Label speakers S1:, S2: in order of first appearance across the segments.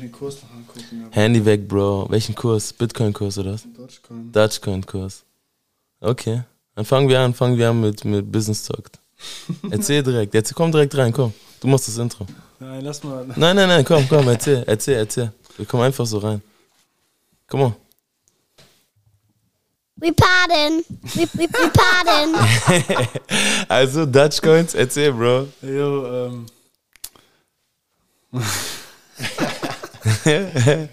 S1: Den Kurs noch angucken. aber
S2: Handy weg, Bro. Welchen Kurs? Bitcoin-Kurs oder was?
S1: Dogecoin.
S2: Dogecoin-Kurs. Okay. Dann fangen wir an, fangen wir an mit, mit Business Talk. Erzähl direkt. Jetzt komm direkt rein, komm. Du machst das Intro.
S1: Nein, lass mal.
S2: Nein, nein, nein, komm, komm, erzähl, erzähl, erzähl. Wir kommen einfach so rein. Komm on.
S3: We pardon. We, we, we pardon.
S2: Also, Dutch Coins, erzähl, Bro.
S1: Jo, ähm.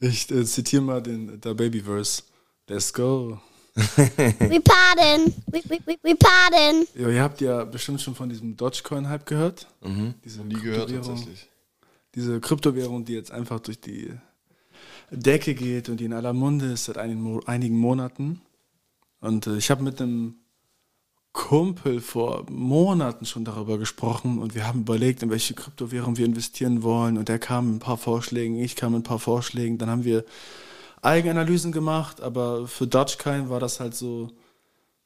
S1: ich äh, zitiere mal den der Babyverse. Let's go.
S3: We pardon. We, we, we, we pardon.
S1: Jo, ihr habt ja bestimmt schon von diesem Dogecoin-Hype gehört.
S2: Mhm.
S1: Diese
S4: Nie gehört
S1: Kryptowährung.
S4: tatsächlich.
S1: Diese Kryptowährung, die jetzt einfach durch die Decke geht und die in aller Munde ist seit einigen, Mo einigen Monaten. Und äh, ich habe mit einem Kumpel vor Monaten schon darüber gesprochen und wir haben überlegt, in welche Kryptowährung wir investieren wollen. Und er kam mit ein paar Vorschlägen, ich kam mit ein paar Vorschlägen. Dann haben wir Eigenanalysen gemacht, aber für Dogecoin war das halt so.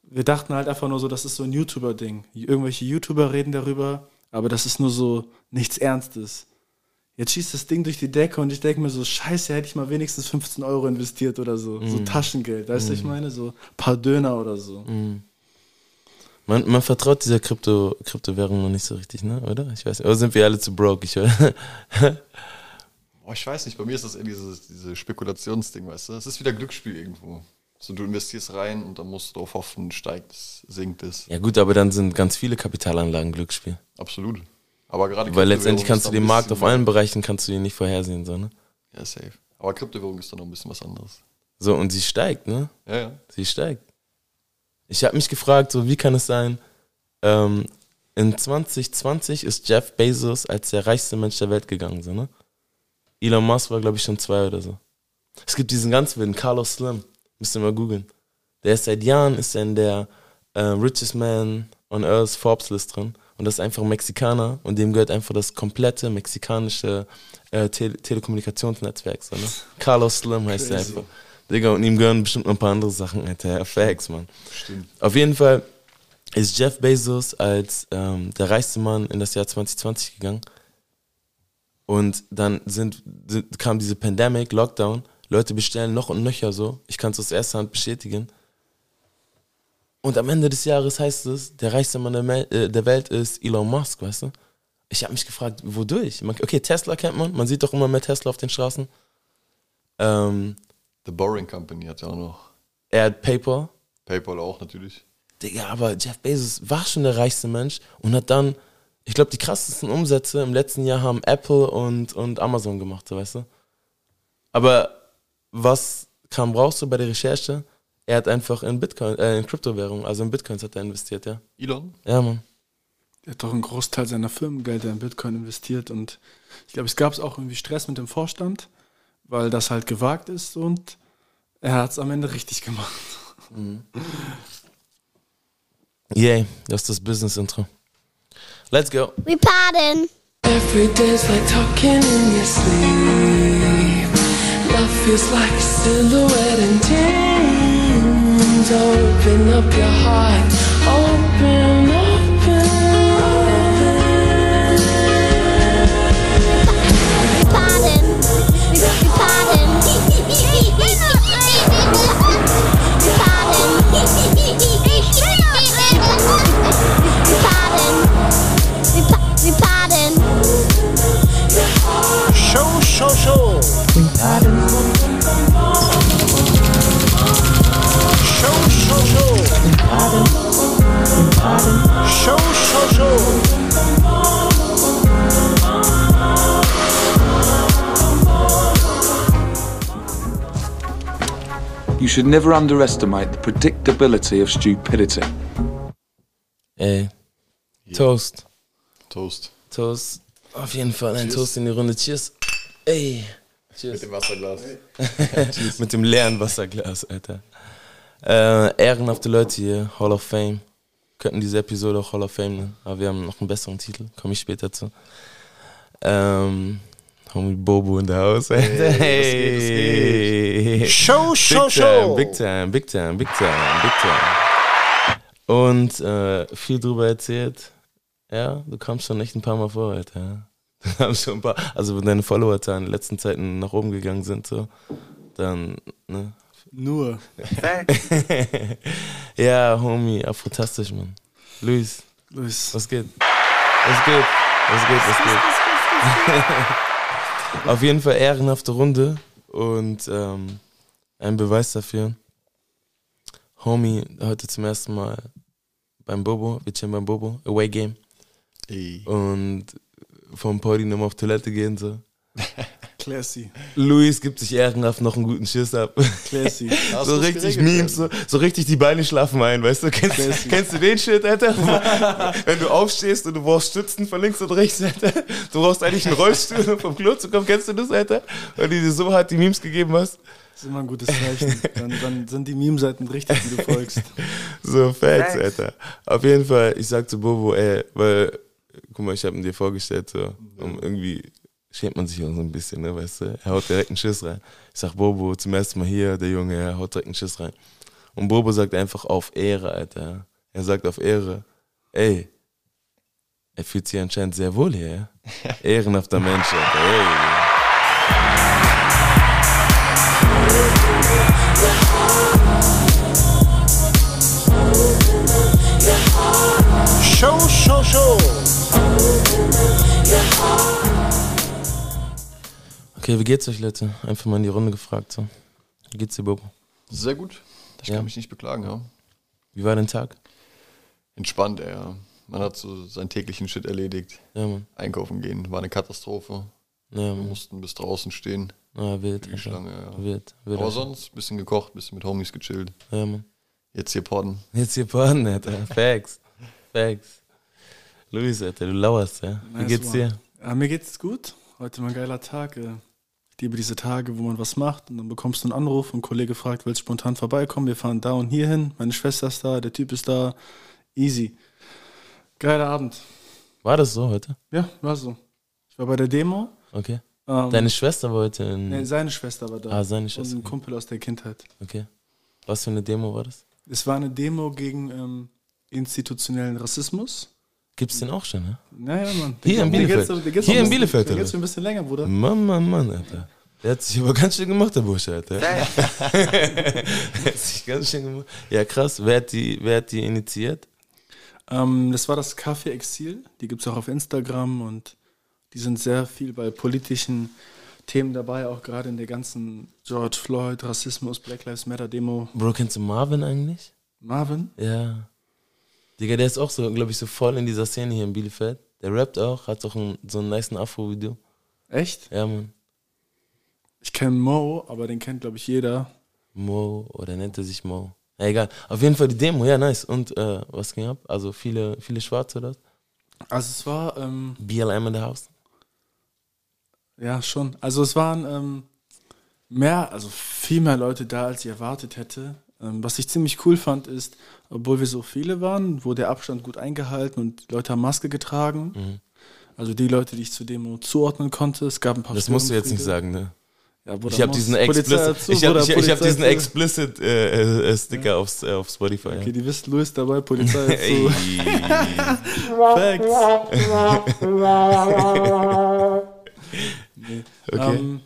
S1: Wir dachten halt einfach nur so, das ist so ein YouTuber-Ding. Irgendwelche YouTuber reden darüber, aber das ist nur so nichts Ernstes. Jetzt schießt das Ding durch die Decke und ich denke mir so, scheiße, hätte ich mal wenigstens 15 Euro investiert oder so. So Taschengeld, weißt du, was ich meine? So ein paar Döner oder so.
S2: Man, man vertraut dieser Krypto, Kryptowährung noch nicht so richtig, ne? Oder? Ich weiß nicht. Oder sind wir alle zu broke? Ich,
S4: Oh, ich weiß nicht, bei mir ist das eher dieses, diese Spekulationsding, weißt du? Es ist wieder Glücksspiel irgendwo. So, du investierst rein und dann musst du darauf hoffen, steigt es, sinkt es.
S2: ja, gut, aber dann sind ganz viele Kapitalanlagen Glücksspiel.
S4: Absolut. Aber gerade
S2: Weil letztendlich kannst du den Markt auf allen Bereichen kannst du ihn nicht vorhersehen, so, ne?
S4: Ja, safe. Aber Kryptowährung ist dann noch ein bisschen was anderes.
S2: So, und sie steigt, ne?
S4: Ja, ja.
S2: Sie steigt. Ich habe mich gefragt, so wie kann es sein, ähm, in 2020 ist Jeff Bezos als der reichste Mensch der Welt gegangen, so, ne? Elon Musk war, glaube ich, schon zwei oder so. Es gibt diesen ganz wilden Carlos Slim, müsst ihr mal googeln. Der ist seit Jahren ist in der äh, Richest Man on Earth Forbes List drin. Und das ist einfach ein Mexikaner und dem gehört einfach das komplette mexikanische äh, Tele Telekommunikationsnetzwerk. So, ne? Carlos Slim heißt er
S1: Crazy.
S2: einfach. Digga, und ihm gehören bestimmt noch ein paar andere Sachen, Alter. Facts, Mann.
S4: Stimmt.
S2: Auf jeden Fall ist Jeff Bezos als ähm, der reichste Mann in das Jahr 2020 gegangen. Und dann sind, sind, kam diese Pandemic, Lockdown. Leute bestellen noch und nöcher so. Ich kann es aus erster Hand bestätigen. Und am Ende des Jahres heißt es, der reichste Mann der, Mel äh, der Welt ist Elon Musk, weißt du? Ich habe mich gefragt, wodurch? Man- Okay, Tesla kennt man. Man sieht doch immer mehr Tesla auf den Straßen. Ähm,
S4: The Boring Company hat ja auch noch.
S2: er hat PayPal.
S4: PayPal auch natürlich.
S2: Digga, aber Jeff Bezos war schon der reichste Mensch und hat dann, ich glaube, die krassesten Umsätze im letzten Jahr haben Apple und, und Amazon gemacht, so weißt du? Aber was kam raus so bei der Recherche? Er hat einfach in Bitcoin, äh, in Kryptowährung, also in Bitcoins hat er investiert, ja.
S4: Elon?
S2: Ja, Mann.
S1: Er hat doch einen Großteil seiner Firmengelder in Bitcoin investiert und ich glaube, es gab auch irgendwie Stress mit dem Vorstand, weil das halt gewagt ist und er hat es am Ende richtig gemacht.
S2: Yay, das ist das Business-Intro. Let's go.
S3: We pardon.
S5: Every day's like talking in your sleep. Love feels like a silhouette in dreams. Open up your heart, open, open,
S6: Show, show, show.
S7: You should never underestimate the predictability of stupidity.
S2: Ey. Toast.
S4: Toast.
S2: Toast. Auf jeden Fall ein Toast in die Runde. Cheers. Ey. Cheers.
S4: Mit dem Wasserglas.
S2: Mit dem leeren Wasserglas, Alter. Äh, ehrenhafte Leute hier, Hall of Fame. Könnten diese Episode auch Hall of Fame nennen, aber wir haben noch einen besseren Titel, komme ich später zu. Ähm, Homie Bobo in der Haus. Alter. Hey,
S6: Show, show,
S2: Big time,
S6: show.
S2: big time, big time, big time, big time. Und äh, viel drüber erzählt. Ja, du kamst schon echt ein paar Mal vor, Alter. haben schon ein paar, also wenn deine Followerzahlen in den letzten Zeiten nach oben gegangen sind, so, dann, ne?
S1: Nur.
S2: ja, Homie, ja, fantastisch, Mann. Luis,
S1: Luis.
S2: was geht? Was geht? Was geht? Was geht? Auf jeden Fall ehrenhafte Runde und ähm, ein Beweis dafür. Homie, heute zum ersten Mal beim Bobo, wir chillen beim Bobo, Away Game.
S4: Ey.
S2: Und vom Podi nochmal auf Toilette gehen so.
S1: Classy.
S2: Luis gibt sich ehrenhaft noch einen guten Schiss ab.
S1: Classy.
S4: Hast
S2: so richtig Memes, so, so richtig die Beine schlafen ein, weißt du? Kennst,
S1: Classy.
S2: kennst du den Shit, Alter? Wenn du aufstehst und du brauchst Stützen von links und rechts, Alter. Du brauchst eigentlich einen Rollstuhl, um vom Klo zu kommen. Kennst du das, Alter? Weil du dir so hart die Memes gegeben hast.
S1: Das ist immer ein gutes Zeichen. Dann, dann sind die Meme-Seiten richtig, die du folgst.
S2: So, Facts, Alter. Auf jeden Fall, ich sag zu Bobo, ey, weil, guck mal, ich hab ihn dir vorgestellt, so, um irgendwie schämt man sich auch so ein bisschen, ne, weißt du? Er haut direkt einen Schiss rein. Ich sag, Bobo, zum ersten Mal hier, der Junge, er haut direkt einen Schiss rein. Und Bobo sagt einfach auf Ehre, Alter. Er sagt auf Ehre, ey, er fühlt sich anscheinend sehr wohl hier, ja? Ehrenhafter Mensch, Alter, ey.
S6: Show, show, show.
S2: Okay, wie geht's euch, Leute? Einfach mal in die Runde gefragt, so. Wie geht's dir, Bobo?
S4: Sehr gut. Ich
S2: Ja.
S4: kann mich nicht beklagen, ja.
S2: Wie war dein Tag?
S4: Entspannt, ja. Man hat so seinen täglichen Shit erledigt.
S2: Ja, Mann.
S4: Einkaufen gehen war eine Katastrophe.
S2: Ja,
S4: Wir mussten bis draußen stehen.
S2: Ah, wild.
S4: Die. Schlange, ja.
S2: Wild. wild
S4: Aber sonst ein bisschen gekocht, ein bisschen mit Homies gechillt.
S2: Ja, Mann.
S4: Jetzt hier podden.
S2: Jetzt hier Porn, Alter. Facts. Facts. Luis, Alter, du lauerst, ja. Wie
S1: Nice
S2: geht's
S1: one.
S2: dir?
S1: Ja, mir geht's gut. Heute mal ein geiler Tag. äh. Ich liebe diese Tage, wo man was macht und dann bekommst du einen Anruf und ein Kollege fragt, willst du spontan vorbeikommen? Wir fahren da und hier hin. Meine Schwester ist da, der Typ ist da. Easy. Geiler Abend.
S2: War das so heute?
S1: Ja, war so. Ich war bei der Demo.
S2: Okay.
S1: Ähm,
S2: Deine Schwester war heute in.
S1: nee, seine Schwester war da.
S2: Ah, seine
S1: Und
S2: Schwester.
S1: ein Kumpel aus der Kindheit.
S2: Okay. Was für eine Demo war das?
S1: Es war eine Demo gegen ähm, institutionellen Rassismus.
S2: Gibt's den auch schon, ne?
S1: Naja, Mann.
S2: Hier in
S1: Der geht's-
S2: Bielefeld.
S1: der geht's
S2: Hier in Bielefeld,
S1: Der geht's schon ein bisschen länger, Bruder.
S2: Mann, Mann, Mann, Alter. Der hat sich aber ganz schön gemacht, der Bursche, Alter. der hat sich ganz schön gemacht. Ja, krass. Wer hat die, wer hat die initiiert?
S1: Ähm, das war das Café Exil. Die gibt es auch auf Instagram und die sind sehr viel bei politischen Themen dabei, auch gerade in der ganzen George Floyd, Rassismus, Black Lives Matter Demo.
S2: Bro, kennst du Marvin eigentlich?
S1: Marvin?
S2: Ja. Digga, der ist auch so, glaube ich, so voll in dieser Szene hier in Bielefeld. Der rappt auch, hat auch ein, so ein nice Afro-Video.
S1: Echt?
S2: Ja, Mann.
S1: Ich kenne Mo, aber den kennt, glaube ich, jeder.
S2: Mo, oder nennt er sich Mo? Ja, egal. Auf jeden Fall die Demo, ja, nice. Und äh, was ging ab? Also viele, viele Schwarze oder was?
S1: Also es war, ähm,
S2: BLM in the house.
S1: ja schon, also es waren ähm, mehr, also viel mehr Leute da, als ich erwartet hätte. Ähm, was ich ziemlich cool fand, ist, obwohl wir so viele waren, wurde der Abstand gut eingehalten und die Leute haben Maske getragen.
S2: Mhm.
S1: Also die Leute, die ich zur Demo zuordnen konnte. Es gab ein paar
S2: Das musst du jetzt nicht sagen, ne?
S1: Ja, Bruder,
S2: Ich habe diesen explicit, ich hab, ich, ich hab diesen explicit äh, äh, Sticker aufs, äh, auf Spotify.
S1: Okay,
S2: Ja.
S1: die wisst, Louis dabei, Polizei.
S2: Ey.
S1: Facts. nee.
S2: Okay.
S1: Ähm,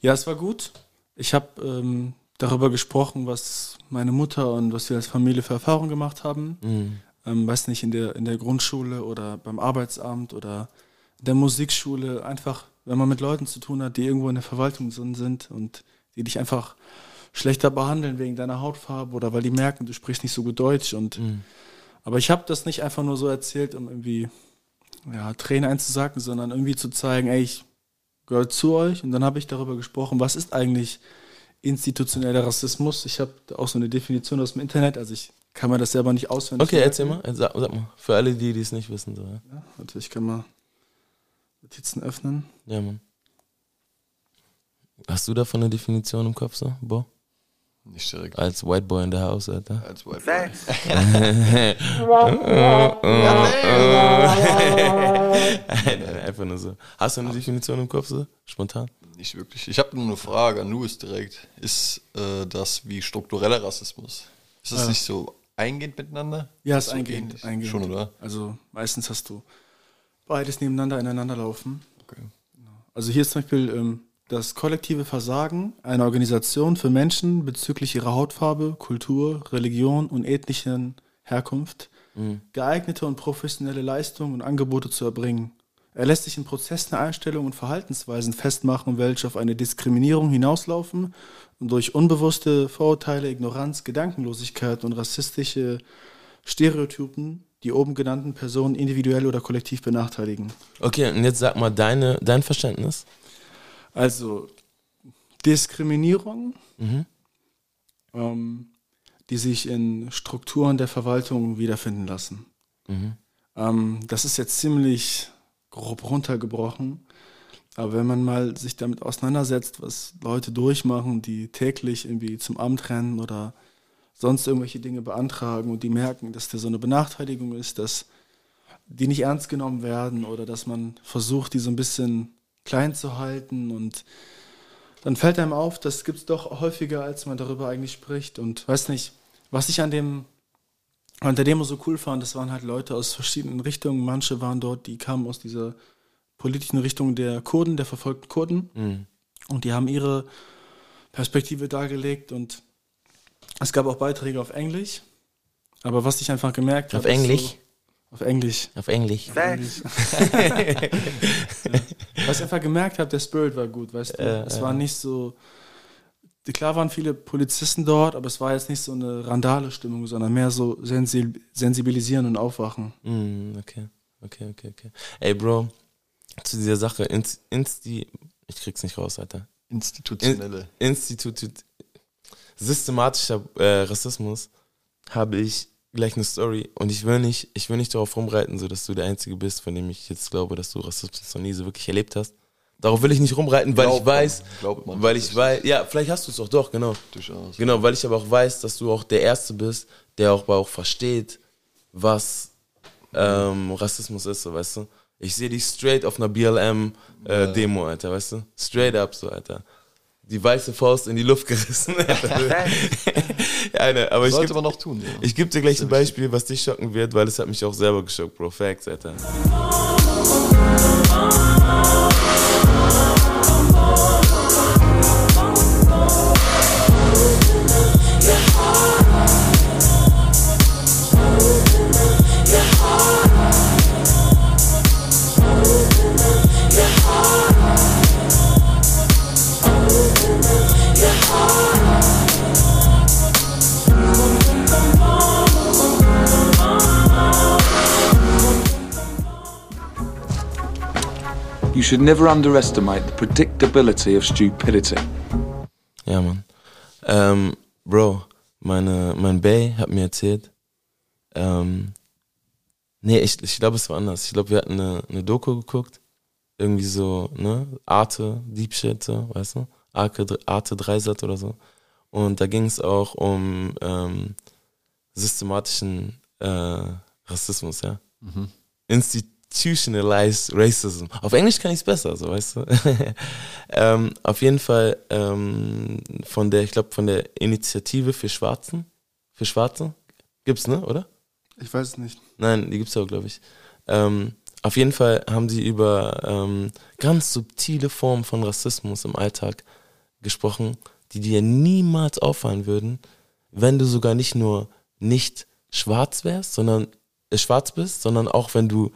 S1: ja, es war gut. Ich habe ähm, darüber gesprochen, was meine Mutter und was wir als Familie für Erfahrungen gemacht haben.
S2: Mhm.
S1: Ähm, weiß nicht, in der, in der Grundschule oder beim Arbeitsamt oder der Musikschule. Einfach, wenn man mit Leuten zu tun hat, die irgendwo in der Verwaltung sind und die dich einfach schlechter behandeln wegen deiner Hautfarbe oder weil die merken, du sprichst nicht so gut Deutsch. Und,
S2: Mhm.
S1: Aber ich habe das nicht einfach nur so erzählt, um irgendwie ja, Tränen einzusacken, sondern irgendwie zu zeigen, ey, ich gehöre zu euch. Und dann habe ich darüber gesprochen, was ist eigentlich institutioneller Rassismus. Ich habe auch so eine Definition aus dem Internet, also ich kann mir das selber nicht auswendig
S2: Okay, erzähl mal. Äh, Sag, sag mal. Für alle, die die es nicht wissen. So, ja?
S1: Ja, warte, ich kann mal Notizen öffnen.
S2: ja, Mann. Hast du davon eine Definition im Kopf, so? Bo?
S4: Nicht direkt.
S2: Als White Boy in the House, Alter.
S4: Als Wifi.
S2: Einfach nur so. Hast du eine Definition im Kopf, so? Spontan?
S4: Nicht wirklich. Ich habe nur eine Frage an Louis direkt. Ist äh, das wie struktureller Rassismus? Ist das
S1: Ja.
S4: nicht so eingehend miteinander?
S1: Ja, ist
S4: So
S1: eingehend, eingehend.
S4: Schon, oder?
S1: Also meistens hast du beides nebeneinander ineinander laufen.
S4: Okay.
S1: Also hier ist zum Beispiel ähm, das kollektive Versagen einer Organisation für Menschen bezüglich ihrer Hautfarbe, Kultur, Religion und ethnischen Herkunft, geeignete und professionelle Leistungen und Angebote zu erbringen. Er lässt sich in Prozessen, Einstellungen und Verhaltensweisen festmachen, welche auf eine Diskriminierung hinauslaufen und durch unbewusste Vorurteile, Ignoranz, Gedankenlosigkeit und rassistische Stereotypen die oben genannten Personen individuell oder kollektiv benachteiligen.
S2: Okay, und jetzt sag mal deine, dein Verständnis.
S1: Also Diskriminierung, ähm, die sich in Strukturen der Verwaltung wiederfinden lassen. Ähm, das ist jetzt ziemlich grob runtergebrochen. Aber wenn man mal sich damit auseinandersetzt, was Leute durchmachen, die täglich irgendwie zum Amt rennen oder sonst irgendwelche Dinge beantragen und die merken, dass da so eine Benachteiligung ist, dass die nicht ernst genommen werden oder dass man versucht, die so ein bisschen klein zu halten und dann fällt einem auf, das gibt es doch häufiger, als man darüber eigentlich spricht. Und weiß nicht, was ich an dem an der Demo so cool fand, das waren halt Leute aus verschiedenen Richtungen. Manche waren dort, die kamen aus dieser politischen Richtung der Kurden, der verfolgten Kurden. Und die haben ihre Perspektive dargelegt und es gab auch Beiträge auf Englisch. Aber was ich einfach gemerkt habe.
S2: Auf Englisch?
S1: So, auf Englisch.
S2: Auf Englisch.
S1: Englisch. Was ich einfach gemerkt habe, der Spirit war gut, weißt du.
S2: Äh,
S1: es
S2: äh.
S1: war nicht so. Klar waren viele Polizisten dort, aber es war jetzt nicht so eine Randale-Stimmung, sondern mehr so sensi sensibilisieren und aufwachen.
S2: Mm, okay, okay, okay, okay. Ey, Bro, zu dieser Sache, ins, Insti, ich krieg's nicht raus, Alter.
S4: Institutionelle.
S2: In, Institut, systematischer äh, Rassismus habe ich gleich eine Story und ich will nicht, ich will nicht darauf rumreiten, so dass du der Einzige bist, von dem ich jetzt glaube, dass du Rassismus noch nie so wirklich erlebt hast. Darauf will ich nicht rumreiten, weil
S4: Glaubt
S2: ich weiß,
S4: man, glaubt man
S2: weil ich weiß, ja, vielleicht hast du es auch doch, genau.
S4: Durchaus.
S2: Genau, weil ich aber auch weiß, dass du auch der Erste bist, der auch, auch versteht, was ähm, Rassismus ist, so, weißt du. Ich sehe dich straight auf einer BLM-Demo, Alter, weißt du. Straight up, so, Alter. Die weiße Faust in die Luft gerissen. Ja, ne, aber ich
S4: Sollte
S2: geb-
S4: man auch tun, ja.
S2: ich gebe dir gleich ein Beispiel, was dich schocken wird, weil es hat mich auch selber geschockt, Bro. Facts, Alter.
S7: You should never underestimate the predictability of stupidity.
S2: Ja, Mann. Ähm, Bro, meine, mein Bay hat mir erzählt, ähm, nee, ich, ich glaube, es war anders. Ich glaube, wir hatten eine, eine Doku geguckt. Irgendwie so, ne? Arte, Deep Shit, so, weißt du? Arte, Arte Dreisat oder so. Und da ging es auch um ähm, systematischen äh, Rassismus, ja. Institutionalized Racism. Auf Englisch kann ich es besser, so weißt du. ähm, auf jeden Fall ähm, von der, ich glaube, von der Initiative für Schwarzen. Für Schwarze. Gibt's, ne, oder?
S1: Ich weiß es nicht.
S2: Nein, die gibt's auch, glaube ich. Ähm, auf jeden Fall haben sie über ähm, ganz subtile Formen von Rassismus im Alltag gesprochen, die dir niemals auffallen würden, wenn du sogar nicht nur nicht schwarz wärst, sondern äh, schwarz bist, sondern auch wenn du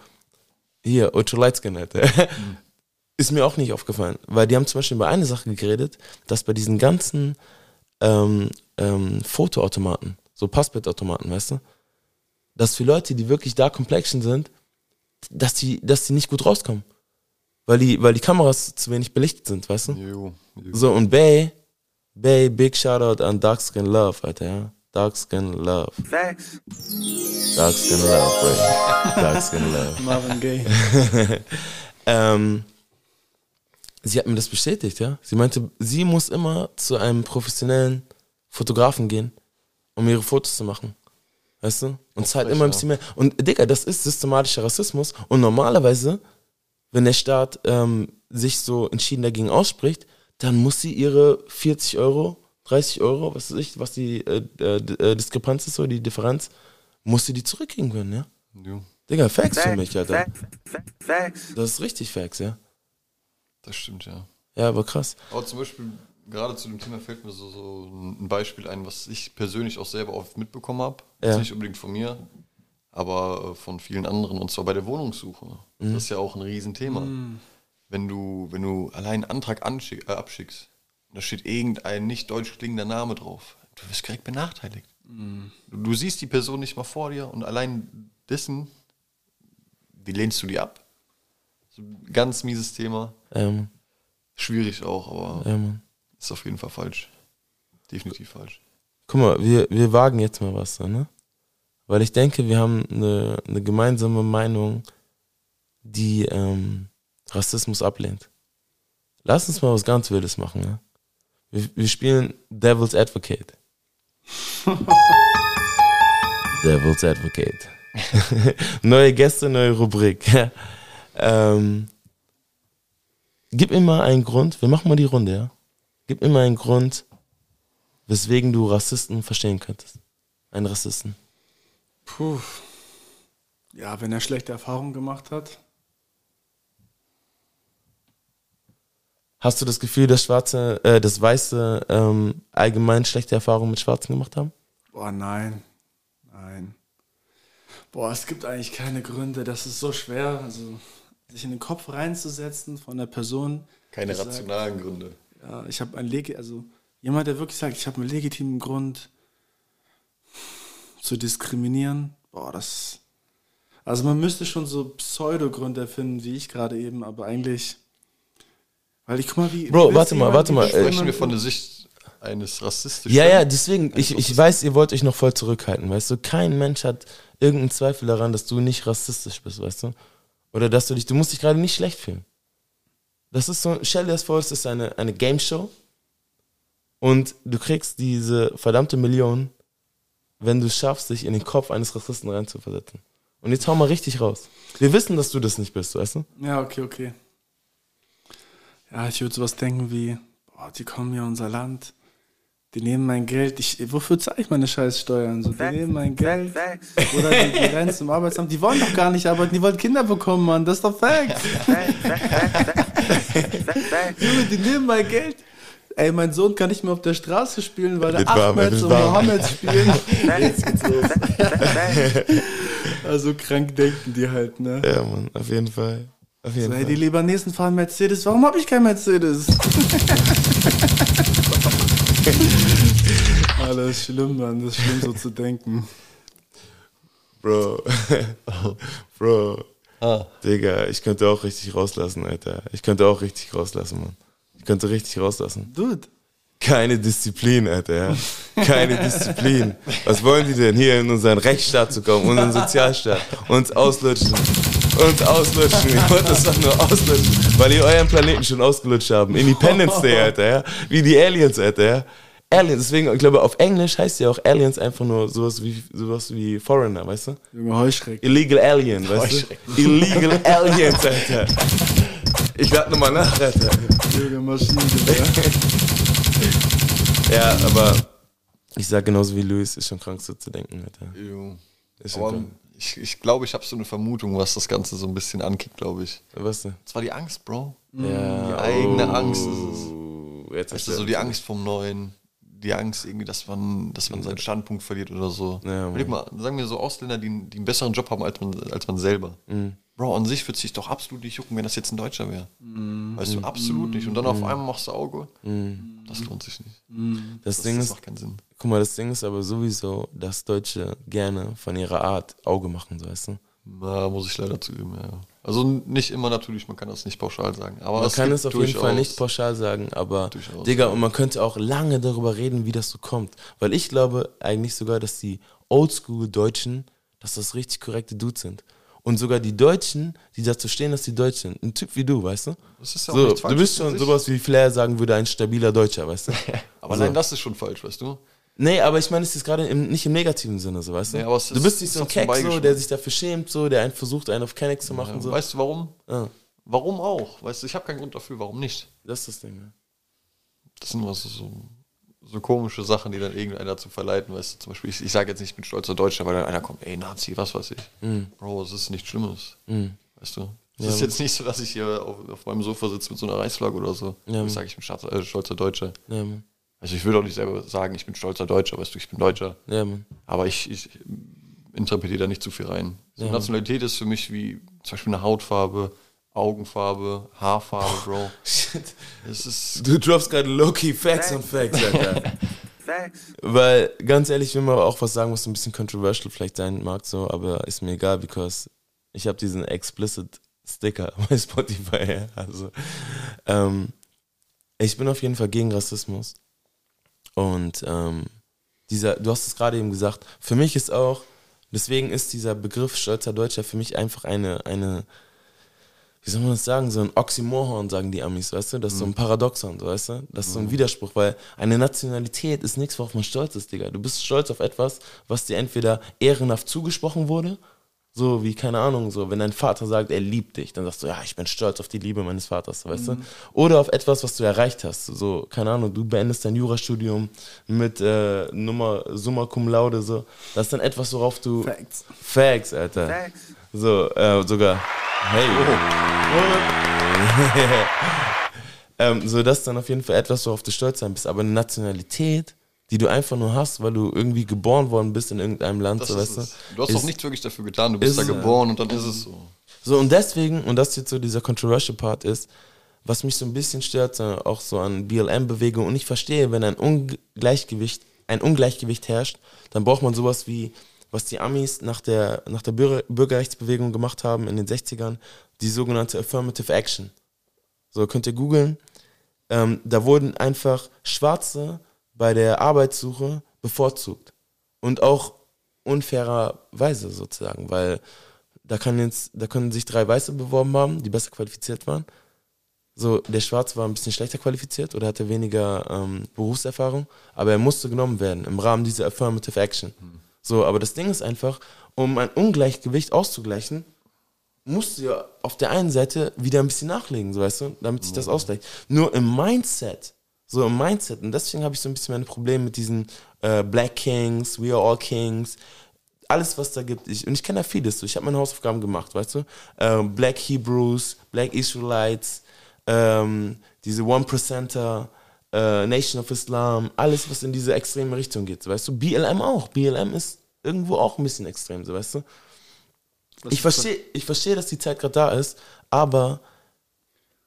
S2: hier ultra light skin Alter. Ist mir auch nicht aufgefallen, weil die haben zum Beispiel über eine Sache geredet, dass bei diesen ganzen ähm, ähm, Fotoautomaten, so Passbildautomaten, weißt du, dass für Leute, die wirklich da Complexion sind, dass die, dass die nicht gut rauskommen. Weil die, weil die Kameras zu wenig belichtet sind, weißt du?
S4: Jo, jo.
S2: So, und Bay, Bay, big Shoutout an Dark Skin Love, Alter, ja. Dark Skin Love. Facts. Dark Skin Love, bro. Dark Skin Love.
S1: Marvin Gaye.
S2: Ähm, sie hat mir das bestätigt, ja. Sie meinte, sie muss immer zu einem professionellen Fotografen gehen, um ihre Fotos zu machen. Weißt du? Und zahlt immer ein bisschen mehr. Und Digga, das ist systematischer Rassismus. Und normalerweise, wenn der Staat ähm, sich so entschieden dagegen ausspricht, dann muss sie ihre 40 Euro, 30 Euro, was weiß ich, was die äh, äh, äh, Diskrepanz ist, so die Differenz, muss sie die zurückkriegen können, ja.
S4: jo.
S2: Digga, Facts für mich, Alter. Das ist richtig Facts, ja.
S4: Das stimmt, ja.
S2: Ja, aber krass.
S4: Aber zum Beispiel, gerade zu dem Thema fällt mir so, so ein Beispiel ein, was ich persönlich auch selber oft mitbekommen habe.
S2: Ja.
S4: Nicht unbedingt von mir, aber äh, von vielen anderen, und zwar bei der Wohnungssuche.
S2: Mhm.
S4: Das ist ja auch ein Riesenthema. Wenn, du, wenn du allein einen Antrag äh, abschickst, da steht irgendein nicht deutsch klingender Name drauf, du wirst direkt benachteiligt. Du, du siehst die Person nicht mal vor dir und allein dessen, wie lehnst du die ab? So ein ganz mieses Thema.
S2: Ähm,
S4: Schwierig auch, aber
S2: Mann.
S4: ist auf jeden Fall falsch. Definitiv falsch.
S2: Guck mal, wir, wir wagen jetzt mal was, ne? Weil ich denke, wir haben eine, eine gemeinsame Meinung, die ähm, Rassismus ablehnt. Lass uns mal was ganz Wildes machen, ne? Wir, wir spielen Devil's Advocate. Devil's Advocate. neue Gäste, neue Rubrik. ähm, gib immer einen Grund, wir machen mal die Runde, ja? Gib immer einen Grund, weswegen du Rassisten verstehen könntest. Einen Rassisten.
S1: Puh. Ja, wenn er schlechte Erfahrungen gemacht hat.
S2: Hast du das Gefühl, dass Schwarze, äh, dass Weiße ähm, allgemein schlechte Erfahrungen mit Schwarzen gemacht haben?
S1: Boah, nein. Nein. Boah, es gibt eigentlich keine Gründe. Das ist so schwer, also sich in den Kopf reinzusetzen von der Person.
S4: Keine
S1: die sagt,
S4: rationalen Gründe.
S1: Ja, ich habe ein Leg also jemand, der wirklich sagt, ich habe einen legitimen Grund zu diskriminieren. Boah, das. Also man müsste schon so Pseudogründe erfinden, wie ich gerade eben, aber eigentlich. Weil ich guck mal, wie.
S2: Bro, warte mal, warte mal, äh?
S4: Sprechen wir von der Sicht eines rassistischen.
S2: Ja, ja, deswegen, ich, ich weiß, ihr wollt euch noch voll zurückhalten, weißt du? Kein Mensch hat irgendeinen Zweifel daran, dass du nicht rassistisch bist, weißt du? Oder dass du dich, du musst dich gerade nicht schlecht fühlen. Das ist so, stell dir das vor, es ist eine, eine Game Show und du kriegst diese verdammte Million, wenn du es schaffst, dich in den Kopf eines Rassisten reinzuversetzen. Und jetzt hau mal richtig raus. Wir wissen, dass du das nicht bist, weißt du?
S1: Ja, okay, okay. Ja, ich würde sowas denken wie, boah, die kommen hier in unser Land, die nehmen mein Geld, ich, wofür zahle ich meine Scheißsteuern? So, die nehmen mein Geld oder die, die rennen zum Arbeitsamt, die wollen doch gar nicht arbeiten, die wollen Kinder bekommen, Mann, das ist doch Fact. Junge, die nehmen mein Geld. Ey, mein Sohn kann nicht mehr auf der Straße spielen, weil
S2: mir,
S1: Ahmed und. Mohammed spielen. Jetzt geht's los. Also krank denken die halt, ne?
S2: Ja, Mann, auf jeden Fall. Auf jeden
S1: So, hey,
S2: Fall.
S1: die Libanesen fahren Mercedes. Warum habe ich kein Mercedes? ah, das ist schlimm, Mann. Das ist schlimm, so zu denken.
S2: Bro. Bro. Digga, ich könnte auch richtig rauslassen, Alter. Ich könnte auch richtig rauslassen, Mann. Ich könnte richtig rauslassen.
S1: Dude.
S2: Keine Disziplin, Alter, ja. Keine Disziplin. Was wollen die denn hier in unseren Rechtsstaat zu kommen, unseren Sozialstaat? Uns auslutschen. Uns auslutschen. Ihr wollt das doch nur auslutschen, weil ihr euren Planeten schon ausgelutscht haben. Independence Day, Alter, ja. Wie die Aliens, Alter, ja. Aliens, deswegen, ich glaube, auf Englisch heißt ja auch Aliens einfach nur sowas wie, sowas wie Foreigner, weißt du?
S1: Junge Heuschreck.
S2: Illegal Alien, weißt du? Illegal Aliens, Alter. Ich lade nochmal nach, Alter.
S1: Junge Maschinengewehr.
S2: Ja, aber ich sag genauso wie Luis, ist schon krank so zu denken, Alter.
S4: Jo.
S2: Ist schon
S4: Aber
S2: krank.
S4: Ich ich glaube, ich habe so eine Vermutung, was das Ganze so ein bisschen ankickt, glaube ich.
S2: Was denn?
S4: Das war die Angst, Bro.
S2: Ja.
S4: Die eigene Angst ist es.
S2: Oh, jetzt
S4: Weißt du, so die Angst vom Neuen, die Angst irgendwie, dass man, dass man seinen Standpunkt verliert oder so.
S2: Ja,
S4: mal, sagen wir so Ausländer, die, die einen besseren Job haben als man, als man selber. Bro, an sich würde es sich doch absolut nicht jucken, wenn das jetzt ein Deutscher wäre. Weißt du, absolut nicht. Und dann auf einmal machst du Auge. Das lohnt sich nicht.
S2: Das
S4: Das,
S2: Ding ist,
S4: macht keinen Sinn.
S2: guck mal, das Ding ist aber sowieso, dass Deutsche gerne von ihrer Art Auge machen, so weißt du?
S4: Na, muss ich leider zugeben, ja. Also nicht immer natürlich, man kann das nicht pauschal sagen. Aber
S2: Man kann
S4: gibt
S2: es auf jeden Fall nicht pauschal sagen, aber
S4: Durchaus,
S2: Digga,
S4: ja.
S2: und man könnte auch lange darüber reden, wie das so kommt. Weil ich glaube eigentlich sogar, dass die Oldschool-Deutschen, dass das richtig korrekte Dudes sind. Und sogar die Deutschen, die dazu stehen, dass die Deutsch sind. Ein Typ wie du, weißt du?
S4: Das ist ja auch
S2: So,
S4: nichts
S2: du bist schon sowas wie Flair sagen würde, ein stabiler Deutscher, weißt du?
S4: Aber
S2: Also-
S4: nein, das ist schon falsch, weißt du?
S2: Nee, aber ich meine, es ist gerade im, nicht im negativen Sinne, so weißt du?
S4: Nee, aber es
S2: du
S4: ist-
S2: bist nicht so ein Keck, so, der sich dafür schämt, so, der einen versucht, einen auf Kenneck zu machen.
S4: Ja,
S2: so.
S4: Weißt du warum?
S2: Ja,
S4: Warum auch? Weißt du, ich habe keinen Grund dafür, warum nicht.
S2: das ist das Ding. ja.
S4: Das sind nur so, so, so komische Sachen, die dann irgendeiner dazu verleiten, weißt du, zum Beispiel, ich, ich sage jetzt nicht, ich bin stolzer Deutscher, weil dann einer kommt, ey, Nazi, was weiß ich. Bro, es ist nichts Schlimmes. Weißt du? Es ist jetzt nicht so, dass ich hier auf, auf meinem Sofa sitze mit so einer Reichsflagge oder so.
S2: Ja,
S4: ich sage, ich bin stolzer, äh, stolzer Deutscher.
S2: Ja.
S4: Also ich will auch nicht selber sagen, ich bin stolzer Deutscher, weißt du, ich bin Deutscher.
S2: Ja.
S4: Aber ich, ich interpretiere da nicht zu viel rein. So Nationalität ist für mich wie zum Beispiel eine Hautfarbe, Augenfarbe, Haarfarbe, Bro.
S2: Shit. Du droppst gerade low-key Facts on Facts, Alter. Weil, ganz ehrlich, ich will mal auch was sagen, was ein bisschen controversial vielleicht sein mag, so, aber ist mir egal, because ich habe diesen explicit Sticker bei Spotify, ja, also, ähm, ich bin auf jeden Fall gegen Rassismus und ähm, dieser, du hast es gerade eben gesagt, für mich ist auch, deswegen ist dieser Begriff stolzer Deutscher für mich einfach eine, eine, wie soll man das sagen, so ein Oxymoron, sagen die Amis, weißt du? Das ist so ein Paradoxon, so, weißt du? Das ist so ein Widerspruch, weil eine Nationalität ist nichts, worauf man stolz ist, Digga. Du bist stolz auf etwas, was dir entweder ehrenhaft zugesprochen wurde, so wie, keine Ahnung, so, wenn dein Vater sagt, er liebt dich, dann sagst du, ja, ich bin stolz auf die Liebe meines Vaters, weißt du? Oder auf etwas, was du erreicht hast, so, keine Ahnung, du beendest dein Jurastudium mit äh, Nummer, Summa Cum Laude, so. Das ist dann etwas, worauf du...
S1: Facts.
S2: Facts, Alter. So, äh, sogar. Hey. ähm, so, das ist dann auf jeden Fall etwas, worauf du stolz sein bist. Aber eine Nationalität, die du einfach nur hast, weil du irgendwie geboren worden bist in irgendeinem Land,
S4: Das
S2: so, weißt du.
S4: Du hast
S2: ist-
S4: doch nichts wirklich dafür getan, du bist
S2: ist,
S4: da geboren und dann ist es so.
S2: So, und deswegen, und das jetzt so dieser controversial Part ist, was mich so ein bisschen stört, auch so an BLM-Bewegung, und ich verstehe, wenn ein Ungleichgewicht, ein Ungleichgewicht herrscht, dann braucht man sowas wie, was die Amis nach der, nach der Bürger, Bürgerrechtsbewegung gemacht haben in den 60ern, die sogenannte Affirmative Action. So, könnt ihr googeln. Ähm, da wurden einfach Schwarze bei der Arbeitssuche bevorzugt. Und auch unfairerweise sozusagen, weil da kann jetzt, da können sich drei Weiße beworben haben, die besser qualifiziert waren. So, der Schwarz war ein bisschen schlechter qualifiziert oder hatte weniger ähm, Berufserfahrung, aber er musste genommen werden im Rahmen dieser Affirmative Action. So, aber das Ding ist einfach, um ein Ungleichgewicht auszugleichen, musst du ja auf der einen Seite wieder ein bisschen nachlegen, so weißt du, damit sich das ausgleicht. Nur im Mindset, so im Mindset, und deswegen habe ich so ein bisschen meine Probleme mit diesen äh, Black Kings, We Are All Kings, alles, was da gibt. Ich, und ich kenne da vieles. So. Ich habe meine Hausaufgaben gemacht, weißt du? Ähm, Black Hebrews, Black Israelites, ähm, diese One Percenter, äh, Nation of Islam, alles, was in diese extreme Richtung geht, weißt du? BLM auch. BLM ist irgendwo auch ein bisschen extrem, so, weißt du? Ich verstehe, ich verstehe, dass die Zeit gerade da ist, aber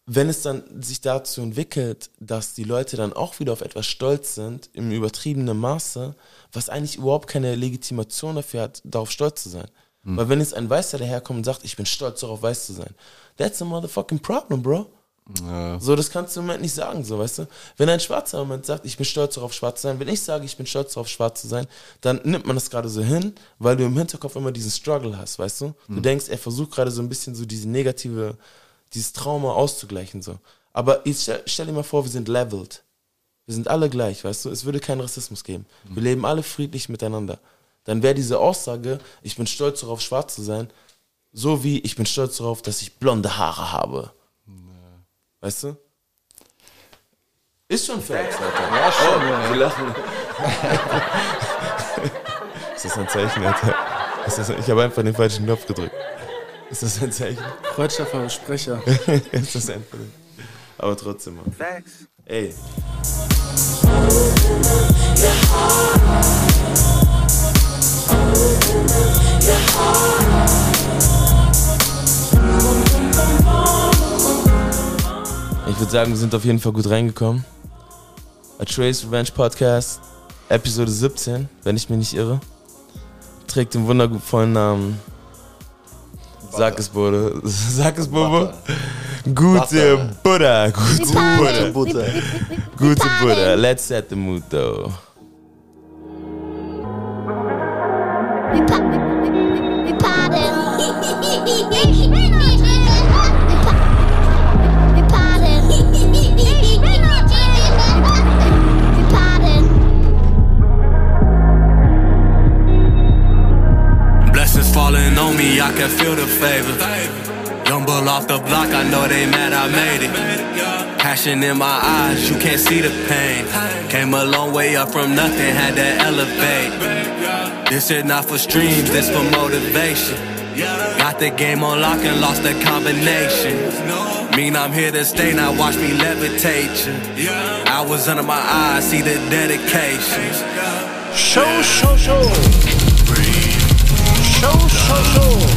S2: wenn es dann sich dazu entwickelt, dass die Leute dann auch wieder auf etwas stolz sind, im übertriebenen Maße, was eigentlich überhaupt keine Legitimation dafür hat, darauf stolz zu sein. Weil wenn jetzt ein Weißer daherkommt und sagt, ich bin stolz darauf, weiß zu sein, that's a motherfucking problem, bro. So, das kannst du im Moment nicht sagen, so, weißt du? Wenn ein Schwarzer im Moment sagt, ich bin stolz darauf, schwarz zu sein, wenn ich sage, ich bin stolz darauf, schwarz zu sein, dann nimmt man das gerade so hin, weil du im Hinterkopf immer diesen Struggle hast, weißt du? Du denkst, er versucht gerade so ein bisschen so diese negative, dieses Trauma auszugleichen, so. Aber jetzt stell, stell dir mal vor, wir sind leveled. Wir sind alle gleich, weißt du? Es würde keinen Rassismus geben. Wir leben alle friedlich miteinander. Dann wäre diese Aussage, ich bin stolz darauf, schwarz zu sein, so wie ich bin stolz darauf, dass ich blonde Haare habe. Weißt du? Ist schon Facts, Alter. Ja, schon. Oh, Sie lachen. ist das ein Zeichen, Alter? Ist das, ich habe einfach den falschen Knopf gedrückt. Ist das ein Zeichen?
S1: Freudscher Versprecher.
S2: ist das einfach. Aber trotzdem, Mann. Ey. Ich würde sagen, wir sind auf jeden Fall gut reingekommen. A Trace Revenge Podcast, Episode 17, wenn ich mich nicht irre. Trägt den wundervollen Namen. Sag es, Bruder. Sag es, Bobo. Gute Butter. Gute. Butter. Gute Butter. Let's set the mood, though.
S8: Can feel the favor. Young bull off the block, I know they mad I made it. Passion in my eyes, you can't see the pain. Came a long way up from nothing, had to elevate. This shit not for streams, this for motivation. Got the game on lock and lost the combination. Mean I'm here to stay, now watch me levitate you. I was under my eyes, see the dedication.
S6: Show, show, show. Show, show, show.